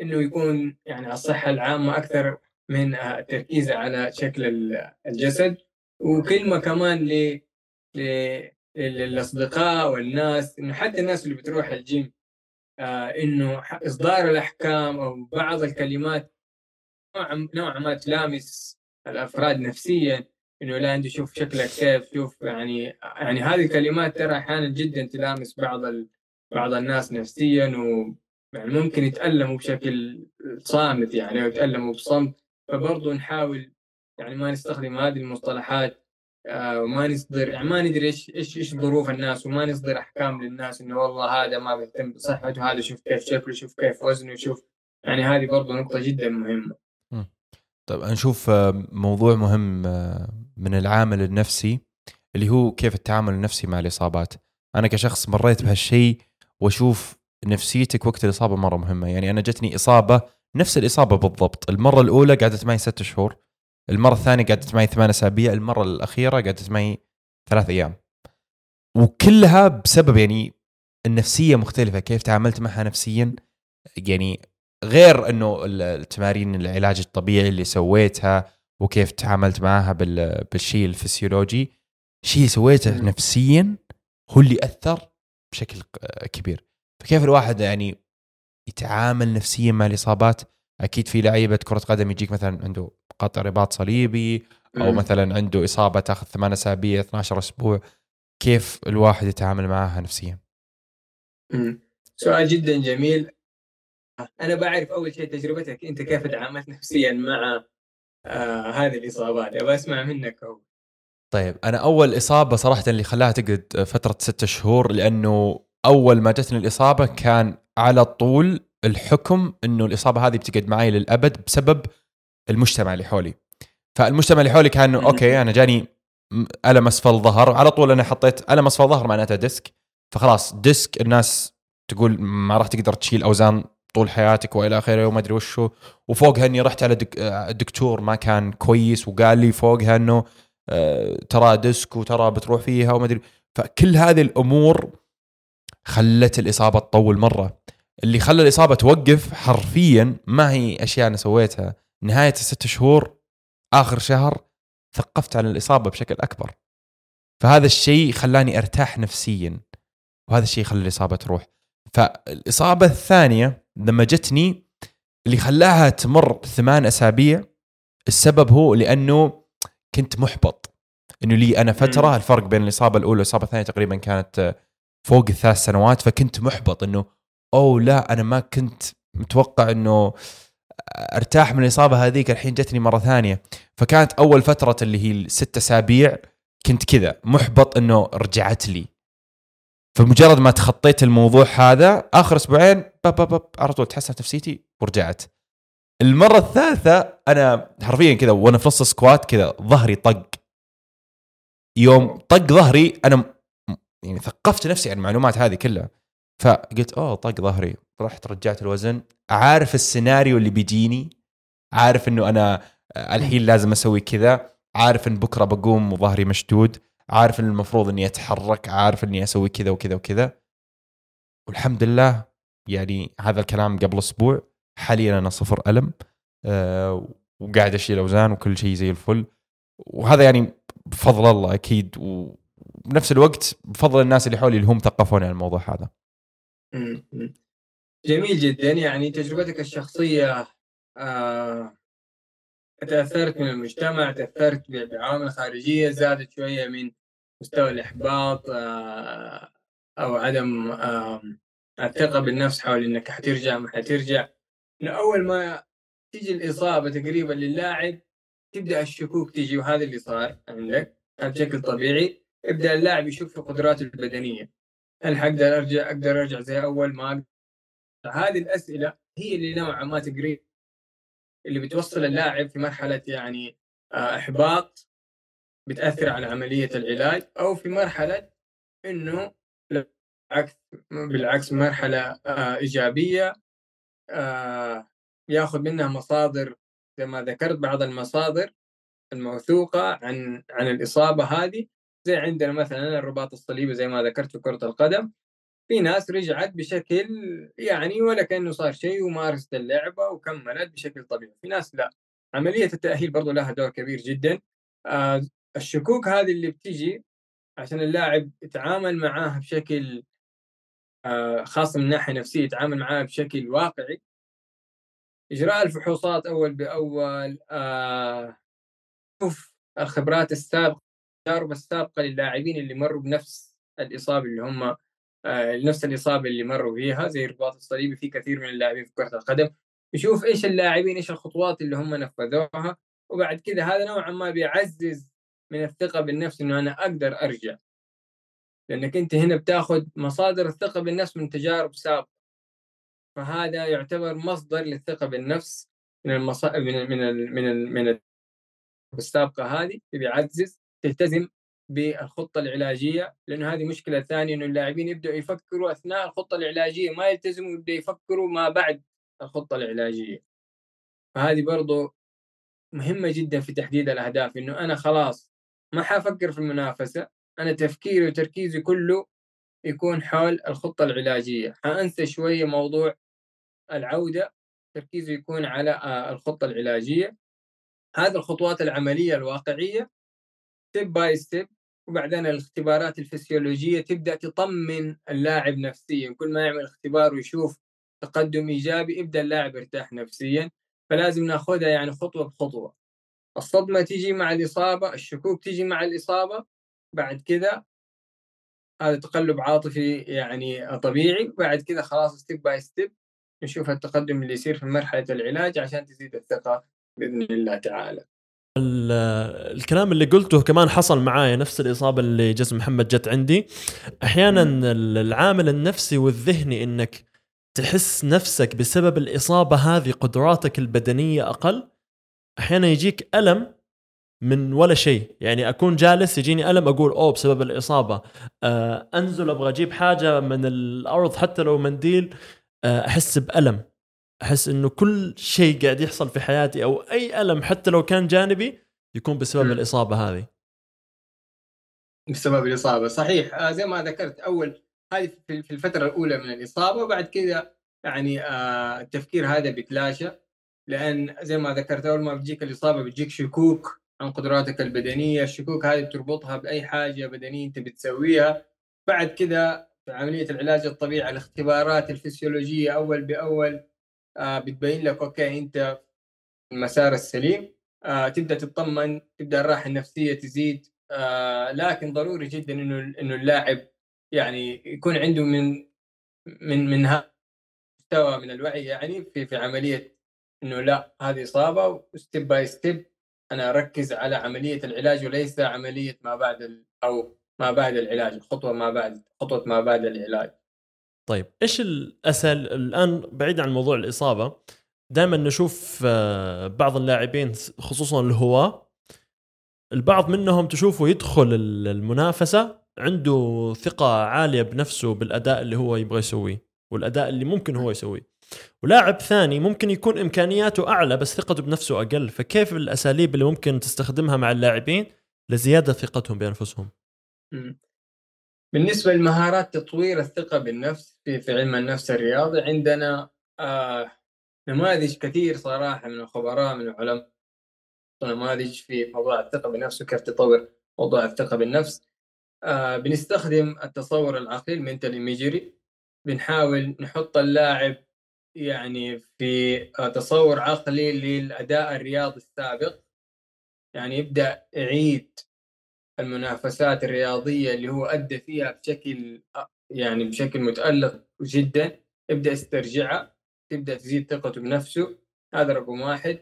إنه يكون يعني الصحة العامة أكثر من التركيز على شكل الجسد. وكلمه كمان ل للأصدقاء والناس إنه حتى الناس اللي بتروح الجيم آه إنه إصدار الأحكام أو بعض الكلمات نوعا ما تلامس الأفراد نفسيا إنه لا أنت شوف شكلك كيف شوف يعني يعني هذه الكلمات ترى أحيانا جدا تلامس بعض ال... بعض الناس نفسيا و يعني ممكن يتألموا بشكل صامت يعني أو يتألموا بصمت فبرضه نحاول يعني ما نستخدم هذه المصطلحات آه، وما نصدر يعني ما ندري إيش إيش إيش ظروف الناس وما نصدر أحكام للناس إنه والله هذا ما بيهتم بصحته هذا شوف كيف شكله شوف كيف وزنه شوف. يعني هذه برضه نقطة جدا مهمة. طيب نشوف آه، موضوع مهم آه، من العامل النفسي اللي هو كيف التعامل النفسي مع الإصابات. أنا كشخص مريت بهالشيء وأشوف نفسيتك وقت الإصابة مرة مهمة. يعني أنا جتني إصابة نفس الإصابة بالضبط. المرة الأولى قعدت معي ست شهور. المرة الثانية قعدت معي ثمان أسابيع المرة الأخيرة قعدت معي ثلاث أيام. وكلها بسبب يعني النفسية مختلفة كيف تعاملت معها نفسيا. يعني غير إنه التمارين العلاج الطبيعي اللي سويتها وكيف تعاملت معها بالشيء الفسيولوجي شيء سويته نفسيا هو اللي أثر بشكل كبير. فكيف الواحد يعني يتعامل نفسيا مع الإصابات؟ أكيد في لعيبة كرة قدم يجيك مثلا عنده قطع رباط صليبي أو مثلا عنده إصابة تاخذ ثمان أسابيع 12 أسبوع كيف الواحد يتعامل معها نفسيا؟ سؤال جدا جميل. أنا بعرف أول شيء تجربتك أنت كيف تعاملت نفسيا مع آه هذه الإصابات أبغى أسمع منك أول. طيب أنا أول إصابة صراحة اللي خلاها تقعد فترة ستة شهور لأنه أول ما جتني الإصابة كان على طول الحكم إنه الإصابة هذه بتقعد معي للأبد بسبب المجتمع اللي حولي. فالمجتمع اللي حولي كان okay أنا جاني ألم أسفل ظهر على طول أنا حطيت ألم أسفل ظهر معناتها disc. فخلاص disc الناس تقول ما راح تقدر تشيل أوزان طول حياتك وإلى آخره وما أدري وشو. وفوقها إني رحت على دكتور ما كان كويس وقال لي فوقها إنه آه، ترى disc وترى بتروح فيها وما أدري. فكل هذه الأمور خلت الإصابة تطول مرة. اللي خلى الإصابة توقف حرفيا ما هي أشياء أنا سويتها. نهاية الست شهور آخر شهر ثقفت عن الإصابة بشكل أكبر. فهذا الشيء خلاني أرتاح نفسيا وهذا الشيء خلى الإصابة تروح. فالإصابة الثانية لما جتني اللي خلاها تمر ثمان أسابيع السبب هو لأنه كنت محبط. إنه لي أنا فترة الفرق بين الإصابة الأولى والإصابة الثانية تقريبا كانت فوق الثلاث سنوات فكنت محبط إنه أوه لا أنا ما كنت متوقع إنه أرتاح من الإصابة هذيك الحين جتني مرة ثانية. فكانت أول فترة اللي هي الست أسابيع كنت كذا محبط إنه رجعت لي. فمجرد ما تخطيت الموضوع هذا آخر أسبوعين باب باب على طول تحسنت نفسيتي ورجعت. المرة الثالثة أنا حرفيا كذا وأنا في نص سكوات كذا ظهري طق. يوم طق ظهري أنا يعني ثقفت نفسي عن المعلومات هذه كلها. فقلت أوه طق ظهري. رحت رجعت الوزن. عارف السيناريو اللي بيجيني؟ عارف إنه أنا الحين لازم أسوي كذا. عارف إن بكرة بقوم وظهري مشدود. عارف إن المفروض إني أتحرك. عارف إني أسوي كذا وكذا وكذا. والحمد لله يعني هذا الكلام قبل أسبوع. حاليا أنا صفر ألم أه وقاعد أشيل أوزان وكل شيء زي الفل. وهذا يعني بفضل الله أكيد. وبنفس الوقت بفضل الناس اللي حولي اللي هم ثقفوني عن الموضوع هذا. جميل جدا. يعني تجربتك الشخصية آه تأثرت من المجتمع تأثرت بعوامل خارجيه زادت شوية من مستوى الإحباط آه أو عدم الثقة بالنفس حول إنك حترجع ما حترجع. من أول ما تيجي الإصابة تقريبا للاعب تبدأ الشكوك تيجي وهذا اللي صار عندك. بشكل طبيعي. يبدا اللاعب يشوف في قدراته البدنية. هل حقدر ارجع أقدر أرجع زي أول ما أقدر. هذه الأسئلة هي اللي نوعا ما تقريبا اللي بتوصل اللاعب في مرحلة يعني آه، إحباط بتأثر على عملية العلاج أو في مرحلة إنه بالعكس بالعكس مرحلة آه، إيجابية آه، ياخذ منها مصادر زي ما ذكرت بعض المصادر الموثوقة عن عن الإصابة هذه زي عندنا مثلا الرباط الصليبي زي ما ذكرت في كرة القدم. في ناس رجعت بشكل يعني ولا كأنه صار شيء ومارست اللعبة وكملت بشكل طبيعي. في ناس لا. عملية التأهيل برضو لها دور كبير جدا. آه الشكوك هذه اللي بتيجي عشان اللاعب يتعامل معاها بشكل آه خاصه من ناحية نفسية يتعامل معاها بشكل واقعي. إجراء الفحوصات أول بأول آه شوف الخبرات السابقة التجارب السابقه للاعبين اللي مروا بنفس الإصابة اللي هم آه نفس الإصابة اللي مروا فيها زي الرباط الصليبي في كثير من اللاعبين في كرة القدم. يشوف إيش اللاعبين إيش الخطوات اللي هم نفذوها. وبعد كذا هذا نوعا ما بيعزز من الثقة بالنفس إنه أنا أقدر أرجع. لأنك أنت هنا بتاخذ مصادر الثقة بالنفس من تجارب سابقة. فهذا يعتبر مصدر للثقة بالنفس من المصا... من من من من السابقة هذه. بيعزز تلتزم بالخطة العلاجية لأنه هذه مشكلة ثانية إنه اللاعبين يبدأوا يفكروا أثناء الخطة العلاجية ما يلتزموا يبداوا يفكروا ما بعد الخطة العلاجية. فهذه برضو مهمة جدا في تحديد الأهداف إنه أنا خلاص ما حأفكر في المنافسة أنا تفكيري وتركيزي كله يكون حول الخطة العلاجية. حأنسى شوية موضوع العودة تركيزه يكون على آه، الخطة العلاجية. هذه الخطوات العملية الواقعية step by step وبعدين الاختبارات الفسيولوجية تبدأ تطمن اللاعب نفسيا. كل ما يعمل اختبار ويشوف تقدم إيجابي يبدا اللاعب يرتاح نفسيا. فلازم ناخذها يعني خطوة بخطوة. الصدمة تيجي مع الإصابة الشكوك تيجي مع الإصابة. بعد كذا هذا تقلب عاطفي يعني طبيعي. بعد كذا خلاص step by step نشوف التقدم اللي يصير في مرحلة العلاج عشان تزيد الثقة بإذن الله تعالى. الكلام اللي قلته كمان حصل معايا نفس الإصابة اللي جسم محمد جت عندي. أحيانا العامل النفسي والذهني إنك تحس نفسك بسبب الإصابة هذه قدراتك البدنية أقل أحيانا يجيك ألم من ولا شيء. يعني أكون جالس يجيني ألم أقول أوه بسبب الإصابة. آه أنزل أبغى أجيب حاجة من الأرض حتى لو منديل آه أحس بألم. أحس إنه كل شيء قاعد يحصل في حياتي أو أي ألم حتى لو كان جانبي يكون بسبب م. الإصابة هذه. بسبب الإصابة. صحيح. آه زي ما ذكرت أول هذه في الفترة الأولى من الإصابة وبعد كذا يعني آه التفكير هذا بيتلاشى. لأن زي ما ذكرت أول ما بتجيك الإصابة بتجيك شكوك عن قدراتك البدنية. الشكوك هذه بتربطها بأي حاجة بدنية أنت بتسويها. بعد كذا في عملية العلاج الطبيعي الاختبارات الفسيولوجية أول بأول بتبين لك أوكي أنت المسار السليم. آه تبدأ تطمن تبدأ الراحة النفسية تزيد. آه لكن ضروري جدا إنه إنه اللاعب يعني يكون عنده من من من مستوى من الوعي يعني في في عملية إنه لا هذه إصابة و step by step أنا أركز على عملية العلاج وليس عملية ما بعد أو ما بعد العلاج خطوة ما بعد خطوة ما بعد العلاج. طيب إيش الأسهل؟ الآن بعيد عن موضوع الإصابة دائما نشوف آه، بعض اللاعبين خصوصا الهواة البعض منهم تشوفه يدخل المنافسة عنده ثقة عالية بنفسه بالأداء اللي هو يبغى يسويه والأداء اللي ممكن هو يسويه. ولاعب ثاني ممكن يكون إمكانياته أعلى بس ثقته بنفسه أقل فكيف الأساليب اللي ممكن تستخدمها مع اللاعبين لزيادة ثقتهم بأنفسهم؟ بالنسبة لمهارات تطوير الثقة بالنفس في, علم النفس الرياضي عندنا آه نماذج كثير صراحة من الخبراء من العلماء نماذج في موضوع الثقة بالنفس وكيف تطور موضوع الثقة بالنفس. آه بنستخدم التصور العقلي المنتال ايميجري بنحاول نحط اللاعب يعني في آه، تصور عقلي للأداء الرياضي السابق. يعني يبدأ يعيد المنافسات الرياضية اللي هو أدى فيها بشكل يعني بشكل متألق جدا يبدا يسترجعها تبدأ تزيد ثقته بنفسه. هذا رقم واحد.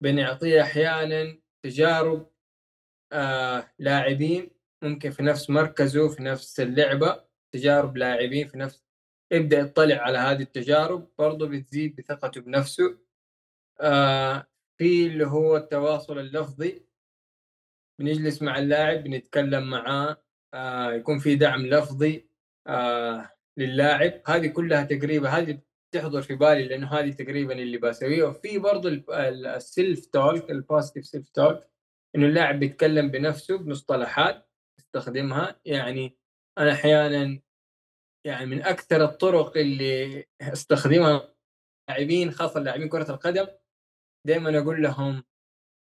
بنعطيه أحيانا تجارب آه لاعبين ممكن في نفس مركزه في نفس اللعبة تجارب لاعبين في نفس يبدا يطلع على هذه التجارب. برضه بتزيد بثقته بنفسه. آه في اللي هو التواصل اللفظي. بنجلس مع اللاعب بنتكلم معاه آه يكون في دعم لفظي آه للاعب. هذه كلها تقريبا هذه تحضر في بالي لأنه هذه تقريبا اللي بسويه. وفي برضه ال self talk ال positive self talk إنه اللاعب بيتكلم بنفسه بمصطلحات يستخدمها. يعني أنا أحيانا يعني من أكثر الطرق اللي استخدمها لاعبين خاصة لاعبين كرة القدم دائما أقول لهم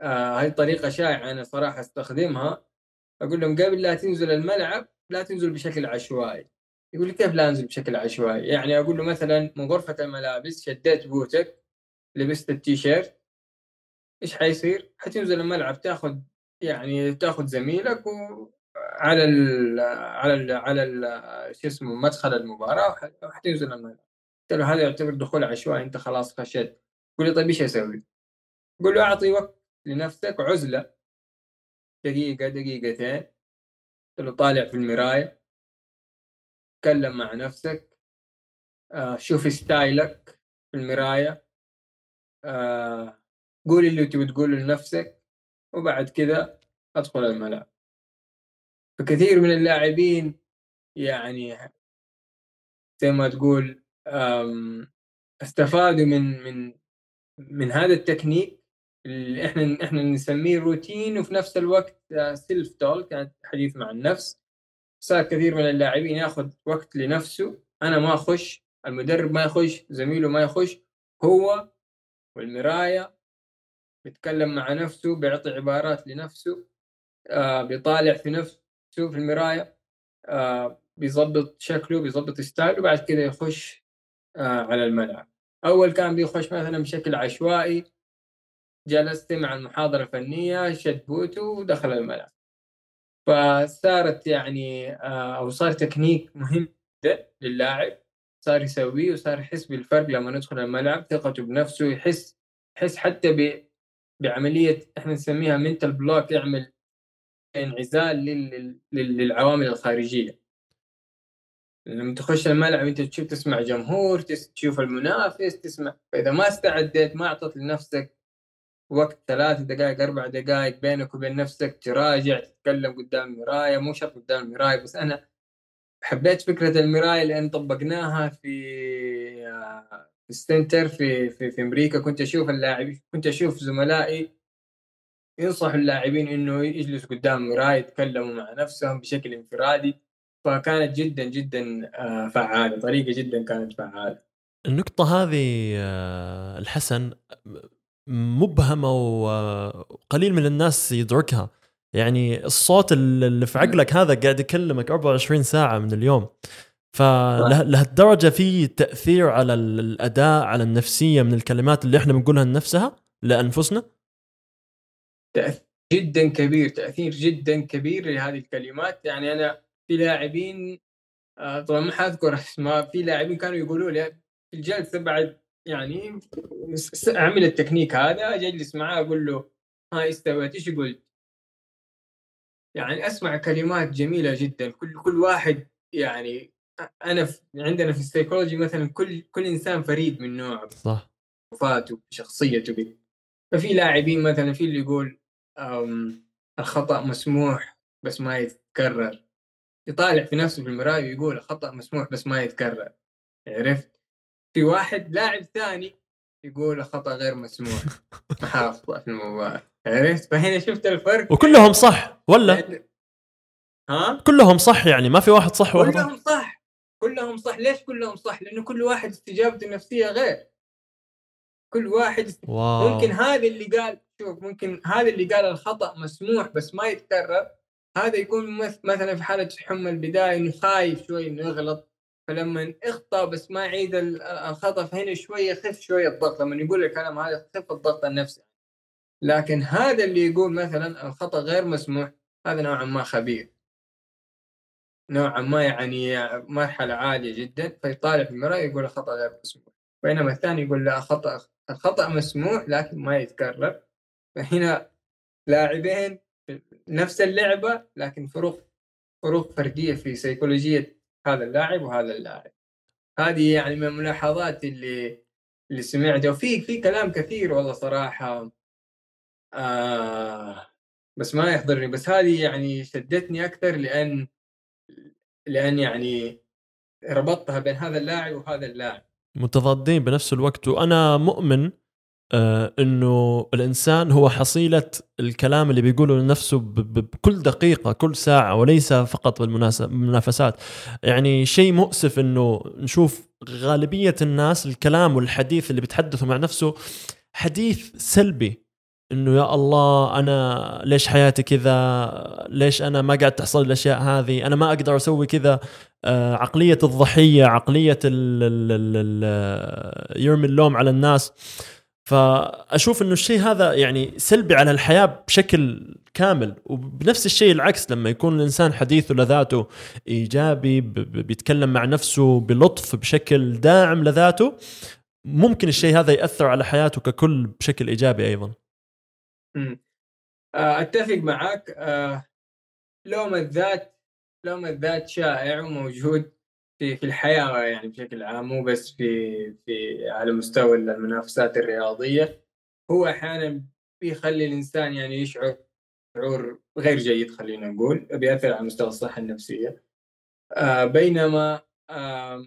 آه هذه طريقة شائعة أنا صراحة أستخدمها. أقول لهم قبل لا تنزل الملعب لا تنزل بشكل عشوائي. يقول لي كيف لا أنزل بشكل عشوائي؟ يعني أقول له مثلا من غرفة الملابس شديت بوتك لبست التيشيرت إيش حيصير؟ حتنزل الملعب تاخذ يعني تاخذ زميلك و على ال على ال على ال شو اسمه مدخل المباراة وحتنزل الملعب. قلت له هذا يعتبر دخول عشوائي أنت خلاص خشيت. يقول لي طيب إيش أسوي؟ قول له أعطي وقت. لنفسك عزلة. دقيقة دقيقتين. له طالع في المراية. تكلم مع نفسك. آه شوف ستايلك في المراية. آه قول اللي تبي تقوله لنفسك وبعد كذا أدخل الملعب. فكثير من اللاعبين يعني زي ما تقول استفادوا من من من هذا التكنيك اللي إحنا إحنا نسميه روتين وفي نفس الوقت self talk يعني حديث مع النفس. صار كثير من اللاعبين ياخذ وقت لنفسه. أنا ما أخش المدرب ما يخش زميله ما يخش هو والمرايه بيتكلم مع نفسه بيعطي عبارات لنفسه آه بيطالع في نفسه في المرايه آه بيظبط شكله بيظبط style ه وبعد كده يخش آه على الملعب. أول كان بيخش مثلا بشكل عشوائي جلس استمع المحاضرة الفنية شد بوته ودخل الملعب. فصارت يعني آه أو صار تكنيك مهم للاعب. صار يسويه وصار يحس بالفرق لما ندخل الملعب ثقته بنفسه يحس يحس حتى ب بعملية إحنا نسميها mental block يعمل انعزال للعوامل الخارجية. لما تخش الملعب أنت تشوف تسمع جمهور تشوف المنافس تسمع فإذا ما استعديت ما أعطيت لنفسك وقت ثلاث دقائق أربع دقائق بينك وبين نفسك تراجع تتكلم قدام المرايه مو شرط قدام المراية بس أنا حبيت فكرة المراية لأن طبقناها في في السنتر في في في أمريكا. كنت أشوف اللاعبين كنت أشوف زملائي ينصحوا اللاعبين إنه يجلسوا قدام مراية يتكلموا مع نفسهم بشكل انفرادي. فكانت جدا جدا آه، فعالة طريقة جدا كانت فعالة. النقطة هذه آه، الحسن مبهمة وقليل من الناس يدركها. يعني الصوت اللي في عقلك هذا قاعد يكلمك 24 ساعة من اليوم. فلهالدرجه في تأثير على الأداء على النفسية من الكلمات اللي إحنا بنقولها لنفسها لأنفسنا؟ تأثير جدا كبير تأثير جدا كبير لهذه الكلمات. يعني أنا في لاعبين آه، طبعا ما حاذكر أسماء في لاعبين كانوا يقولوا لي في الجلسة بعد يعني اعمل التكنيك هذا أجي أجلس معاه أقول له ها سويت إيش قلت؟ يعني أسمع كلمات جميلة جدا. كل كل واحد يعني أنا في عندنا في السيكولوجي مثلا كل كل إنسان فريد من نوعه صح. وفاته شخصيته. بي. ففي لاعبين مثلا في اللي يقول الخطأ مسموح بس ما يتكرر. يطالع في نفسه في المراية ويقول الخطأ مسموح بس ما يتكرر. عرفت؟ في واحد لاعب ثاني يقول الخطا غير مسموح حاخطا في المباراة. عرفت؟ فهنا شفت الفرق. وكلهم صح ولا؟ ها؟ كلهم صح يعني ما في واحد صح وواحد كلهم صح. كلهم صح. ليش كلهم صح؟ لأنه كل واحد استجابته النفسية غير. كل واحد واو. ممكن هذا اللي قال شوف ممكن هذا اللي قال الخطأ مسموح بس ما يتكرر. هذا يكون مثلا في حالة حمى البداية إنه خايف شوي إنه يغلط. فلما اخطا بس ما يعيد الخطأ فهنا شوية يخف شوية الضغط. لما يقول الكلام هذا يخف الضغط النفسي. لكن هذا اللي يقول مثلا الخطأ غير مسموح هذا نوعا ما خبير. نوعا ما يعني مرحلة عالية جدا فيطالع في المرايه يقول الخطأ غير مسموح. بينما الثاني يقول لا خطا الخطأ مسموح لكن ما يتكرر. فهنا لاعبين نفس اللعبة لكن فروق فروق فردية في سيكولوجية هذا اللاعب وهذا اللاعب. هذه يعني من الملاحظات اللي اللي سمعتها. وفي في كلام كثير والله صراحة آه بس ما يحضرني. بس هذه يعني شدتني أكثر لأن لأن يعني ربطتها بين هذا اللاعب وهذا اللاعب. متضادين بنفس الوقت. وأنا مؤمن إنه الإنسان هو حصيلة الكلام اللي بيقوله لنفسه بكل دقيقة كل ساعة وليس فقط بالمنافسات. يعني شيء مؤسف إنه نشوف غالبية الناس الكلام والحديث اللي بيتحدثوا مع نفسه حديث سلبي. إنه يا الله أنا ليش حياتي كذا؟ ليش أنا ما قاعد تحصل الأشياء هذه؟ أنا ما أقدر أسوي كذا. آه عقلية الضحية عقلية يرمي اللوم على الناس. فأشوف إنه الشيء هذا يعني سلبي على الحياة بشكل كامل وبنفس الشيء العكس لما يكون الإنسان حديثه لذاته إيجابي بيتكلم مع نفسه بلطف بشكل داعم لذاته ممكن الشيء هذا يأثر على حياته ككل بشكل إيجابي أيضا. آه، أتفق معك آه، لوم الذات لوم الذات شائع وموجود. في في الحياة يعني بشكل عام مو بس في في على مستوى المنافسات الرياضية. هو أحيانا بيخلي الإنسان يعني يشعر شعور غير جيد خلينا نقول بيأثر على مستوى الصحة النفسية. آه بينما آه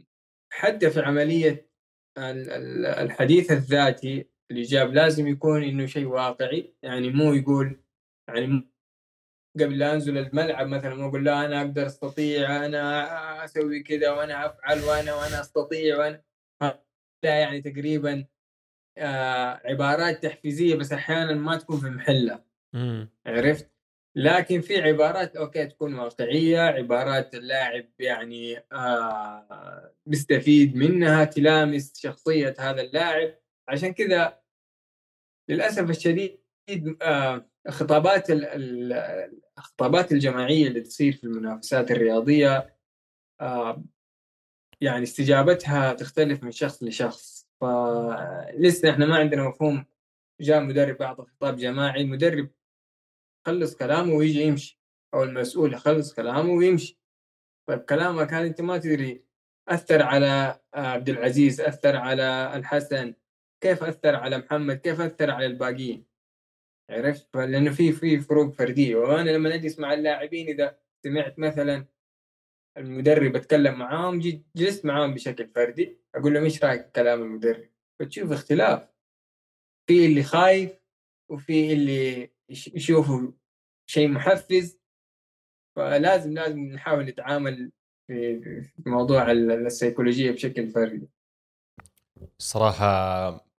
حتى في عملية الحديث الذاتي الإيجاب لازم يكون إنه شيء واقعي. يعني مو يقول يعني قبل لا أنزل الملعب مثلا ما أقول لا أنا أقدر أستطيع أنا أسوي كذا وأنا أفعل وأنا وأنا أستطيع وأنا لا يعني تقريبا آه عبارات تحفيزية بس أحيانا ما تكون في محلها عرفت؟ لكن في عبارات أوكي تكون واقعية عبارات اللاعب يعني آه بيستفيد منها تلامس شخصية هذا اللاعب. عشان كذا للأسف الشديد آه الخطابات الخطابات الجماعية اللي تصير في المنافسات الرياضية آه يعني استجابتها تختلف من شخص لشخص. فلسه إحنا ما عندنا مفهوم. جاء مدرب اعطى خطاب جماعي المدرب خلص كلامه ويجي يمشي أو المسؤول يخلص كلامه ويمشي. طيب كلامك هذا أنت ما تدري أثر على عبد العزيز أثر على الحسن كيف أثر على محمد كيف أثر على الباقيين؟ عرفت؟ لأنه في في فروق فردية. وأنا لما أجلس مع اللاعبين إذا سمعت مثلا المدرب أتكلم معاهم جلست معاهم بشكل فردي أقول لهم إيش رأيك كلام المدرب؟ فتشوف اختلاف. في اللي خايف وفي اللي يشوفوا شيء محفز. فلازم لازم نحاول نتعامل في موضوع السيكولوجية بشكل فردي. الصراحه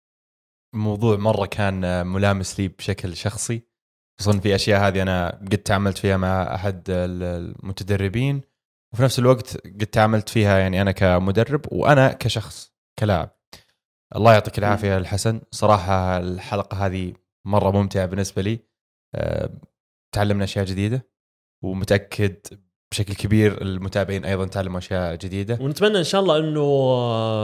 الموضوع مرة كان ملامس لي بشكل شخصي. خصوصا في أشياء هذه أنا قد تعاملت فيها مع أحد المتدربين وفي نفس الوقت قد تعاملت فيها يعني أنا كمدرب وأنا كشخص كلاعب. الله يعطيك العافية الحسن. صراحة الحلقة هذه مرة ممتعة بالنسبة لي. أه، تعلمنا أشياء جديدة ومتأكد بشكل كبير المتابعين أيضا تعلموا أشياء جديدة. ونتمنى إن شاء الله إنه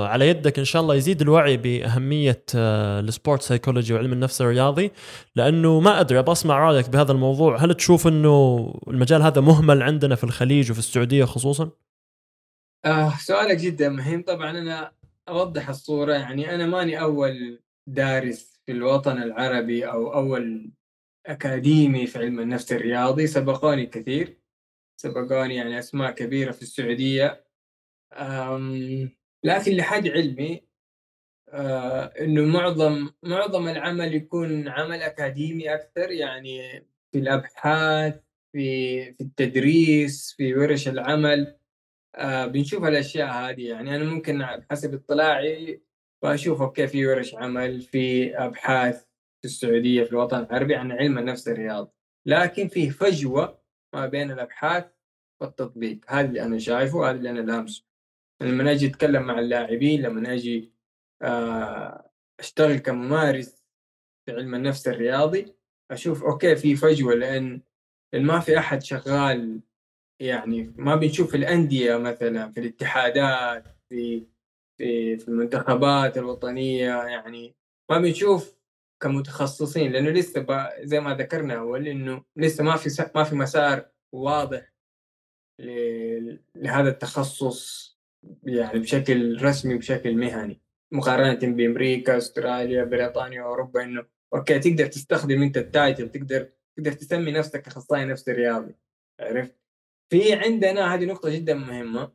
على يدك إن شاء الله يزيد الوعي بأهمية آه، ال sport psychology وعلم النفس الرياضي لأنه ما أدري أبغى أسمع رأيك بهذا الموضوع. هل تشوف إنه المجال هذا مهمل عندنا في الخليج وفي السعودية خصوصا؟ آه سؤالك جدا مهم. طبعا أنا أوضح الصورة. يعني أنا ماني أول دارس في الوطن العربي أو أول أكاديمي في علم النفس الرياضي. سبقوني كثير. سبقوني يعني أسماء كبيرة في السعودية. لكن لحد علمي آه، إنه معظم معظم العمل يكون عمل أكاديمي أكثر يعني في الأبحاث في في التدريس في ورش العمل. آه، بنشوف الأشياء هذه. يعني أنا ممكن بحسب اطلاعي واشوف أوكي في ورش عمل في أبحاث في السعودية في الوطن العربي عن علم النفس الرياضي لكن فيه فجوة ما بين الأبحاث والتطبيق. هذا اللي أنا شايفه هذا اللي أنا لامسه. لما أجي اتكلم مع اللاعبين لما أجي آه، أشتغل كممارس في علم النفس الرياضي أشوف أوكي في فجوة لأن ما في أحد شغال يعني ما بنشوف الأندية مثلا في الاتحادات في في في المنتخبات الوطنية يعني ما بنشوف كمتخصصين لأنه لسه زي ما ذكرنا أول إنه لسه ما في ما في مسار واضح لهذا التخصص يعني بشكل رسمي بشكل مهني. مقارنة بأمريكا أستراليا بريطانيا واوروبا إنه okay تقدر تستخدم أنت title تقدر تقدر تسمي نفسك أخصائي نفسي رياضي عرفت؟ في عندنا هذه نقطة جدا مهمة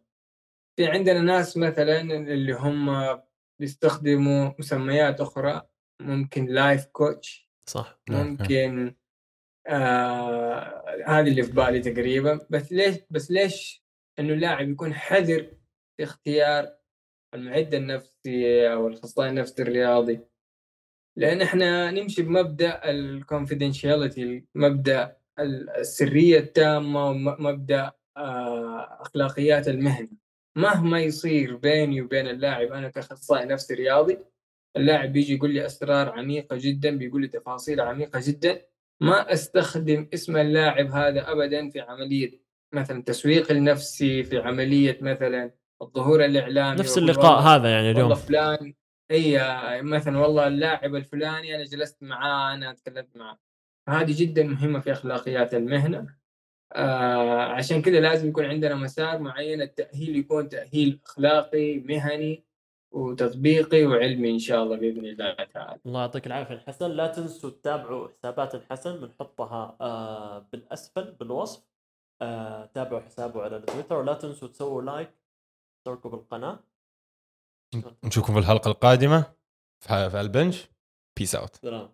في عندنا ناس مثلا اللي هم بيستخدموا مسميات أخرى ممكن life coach صح. ممكن آه هذه اللي في بالي تقريبا. بس ليش بس ليش إنه اللاعب يكون حذر في اختيار المعد النفسي أو الاخصائي النفسي الرياضي؟ لأن إحنا نمشي بمبدأ الكونفدينشاليتي مبدأ السرية التامة ومبدا آه أخلاقيات المهنة. مهما يصير بيني وبين اللاعب أنا كأخصائي نفسي رياضي اللاعب بيجي يقول لي أسرار عميقة جدا بيقول لي تفاصيل عميقة جدا. ما أستخدم اسم اللاعب هذا ابدا في عملية مثلا تسويق النفسي في عملية مثلا الظهور الإعلامي نفس اللقاء هذا يعني اليوم. والله فلان إي مثلا والله اللاعب الفلاني أنا جلست معاه أنا تكلمت معاه. هذه جدا مهمة في أخلاقيات المهنة. آه عشان كذا لازم يكون عندنا مسار معين التأهيل يكون تأهيل أخلاقي مهني. وتطبيقي وعلمي إن شاء الله بإذن الله تعالى. الله يعطيك العافية الحسن لا تنسوا تتابعوا حسابات الحسن بنحطها آه بالأسفل بالوصف. آه تابعوا حسابه على التويتر ولا تنسوا تسووا like اشتركوا بالقناة. نشوفكم في الحلقة القادمة. في في البنش. peace out سلام.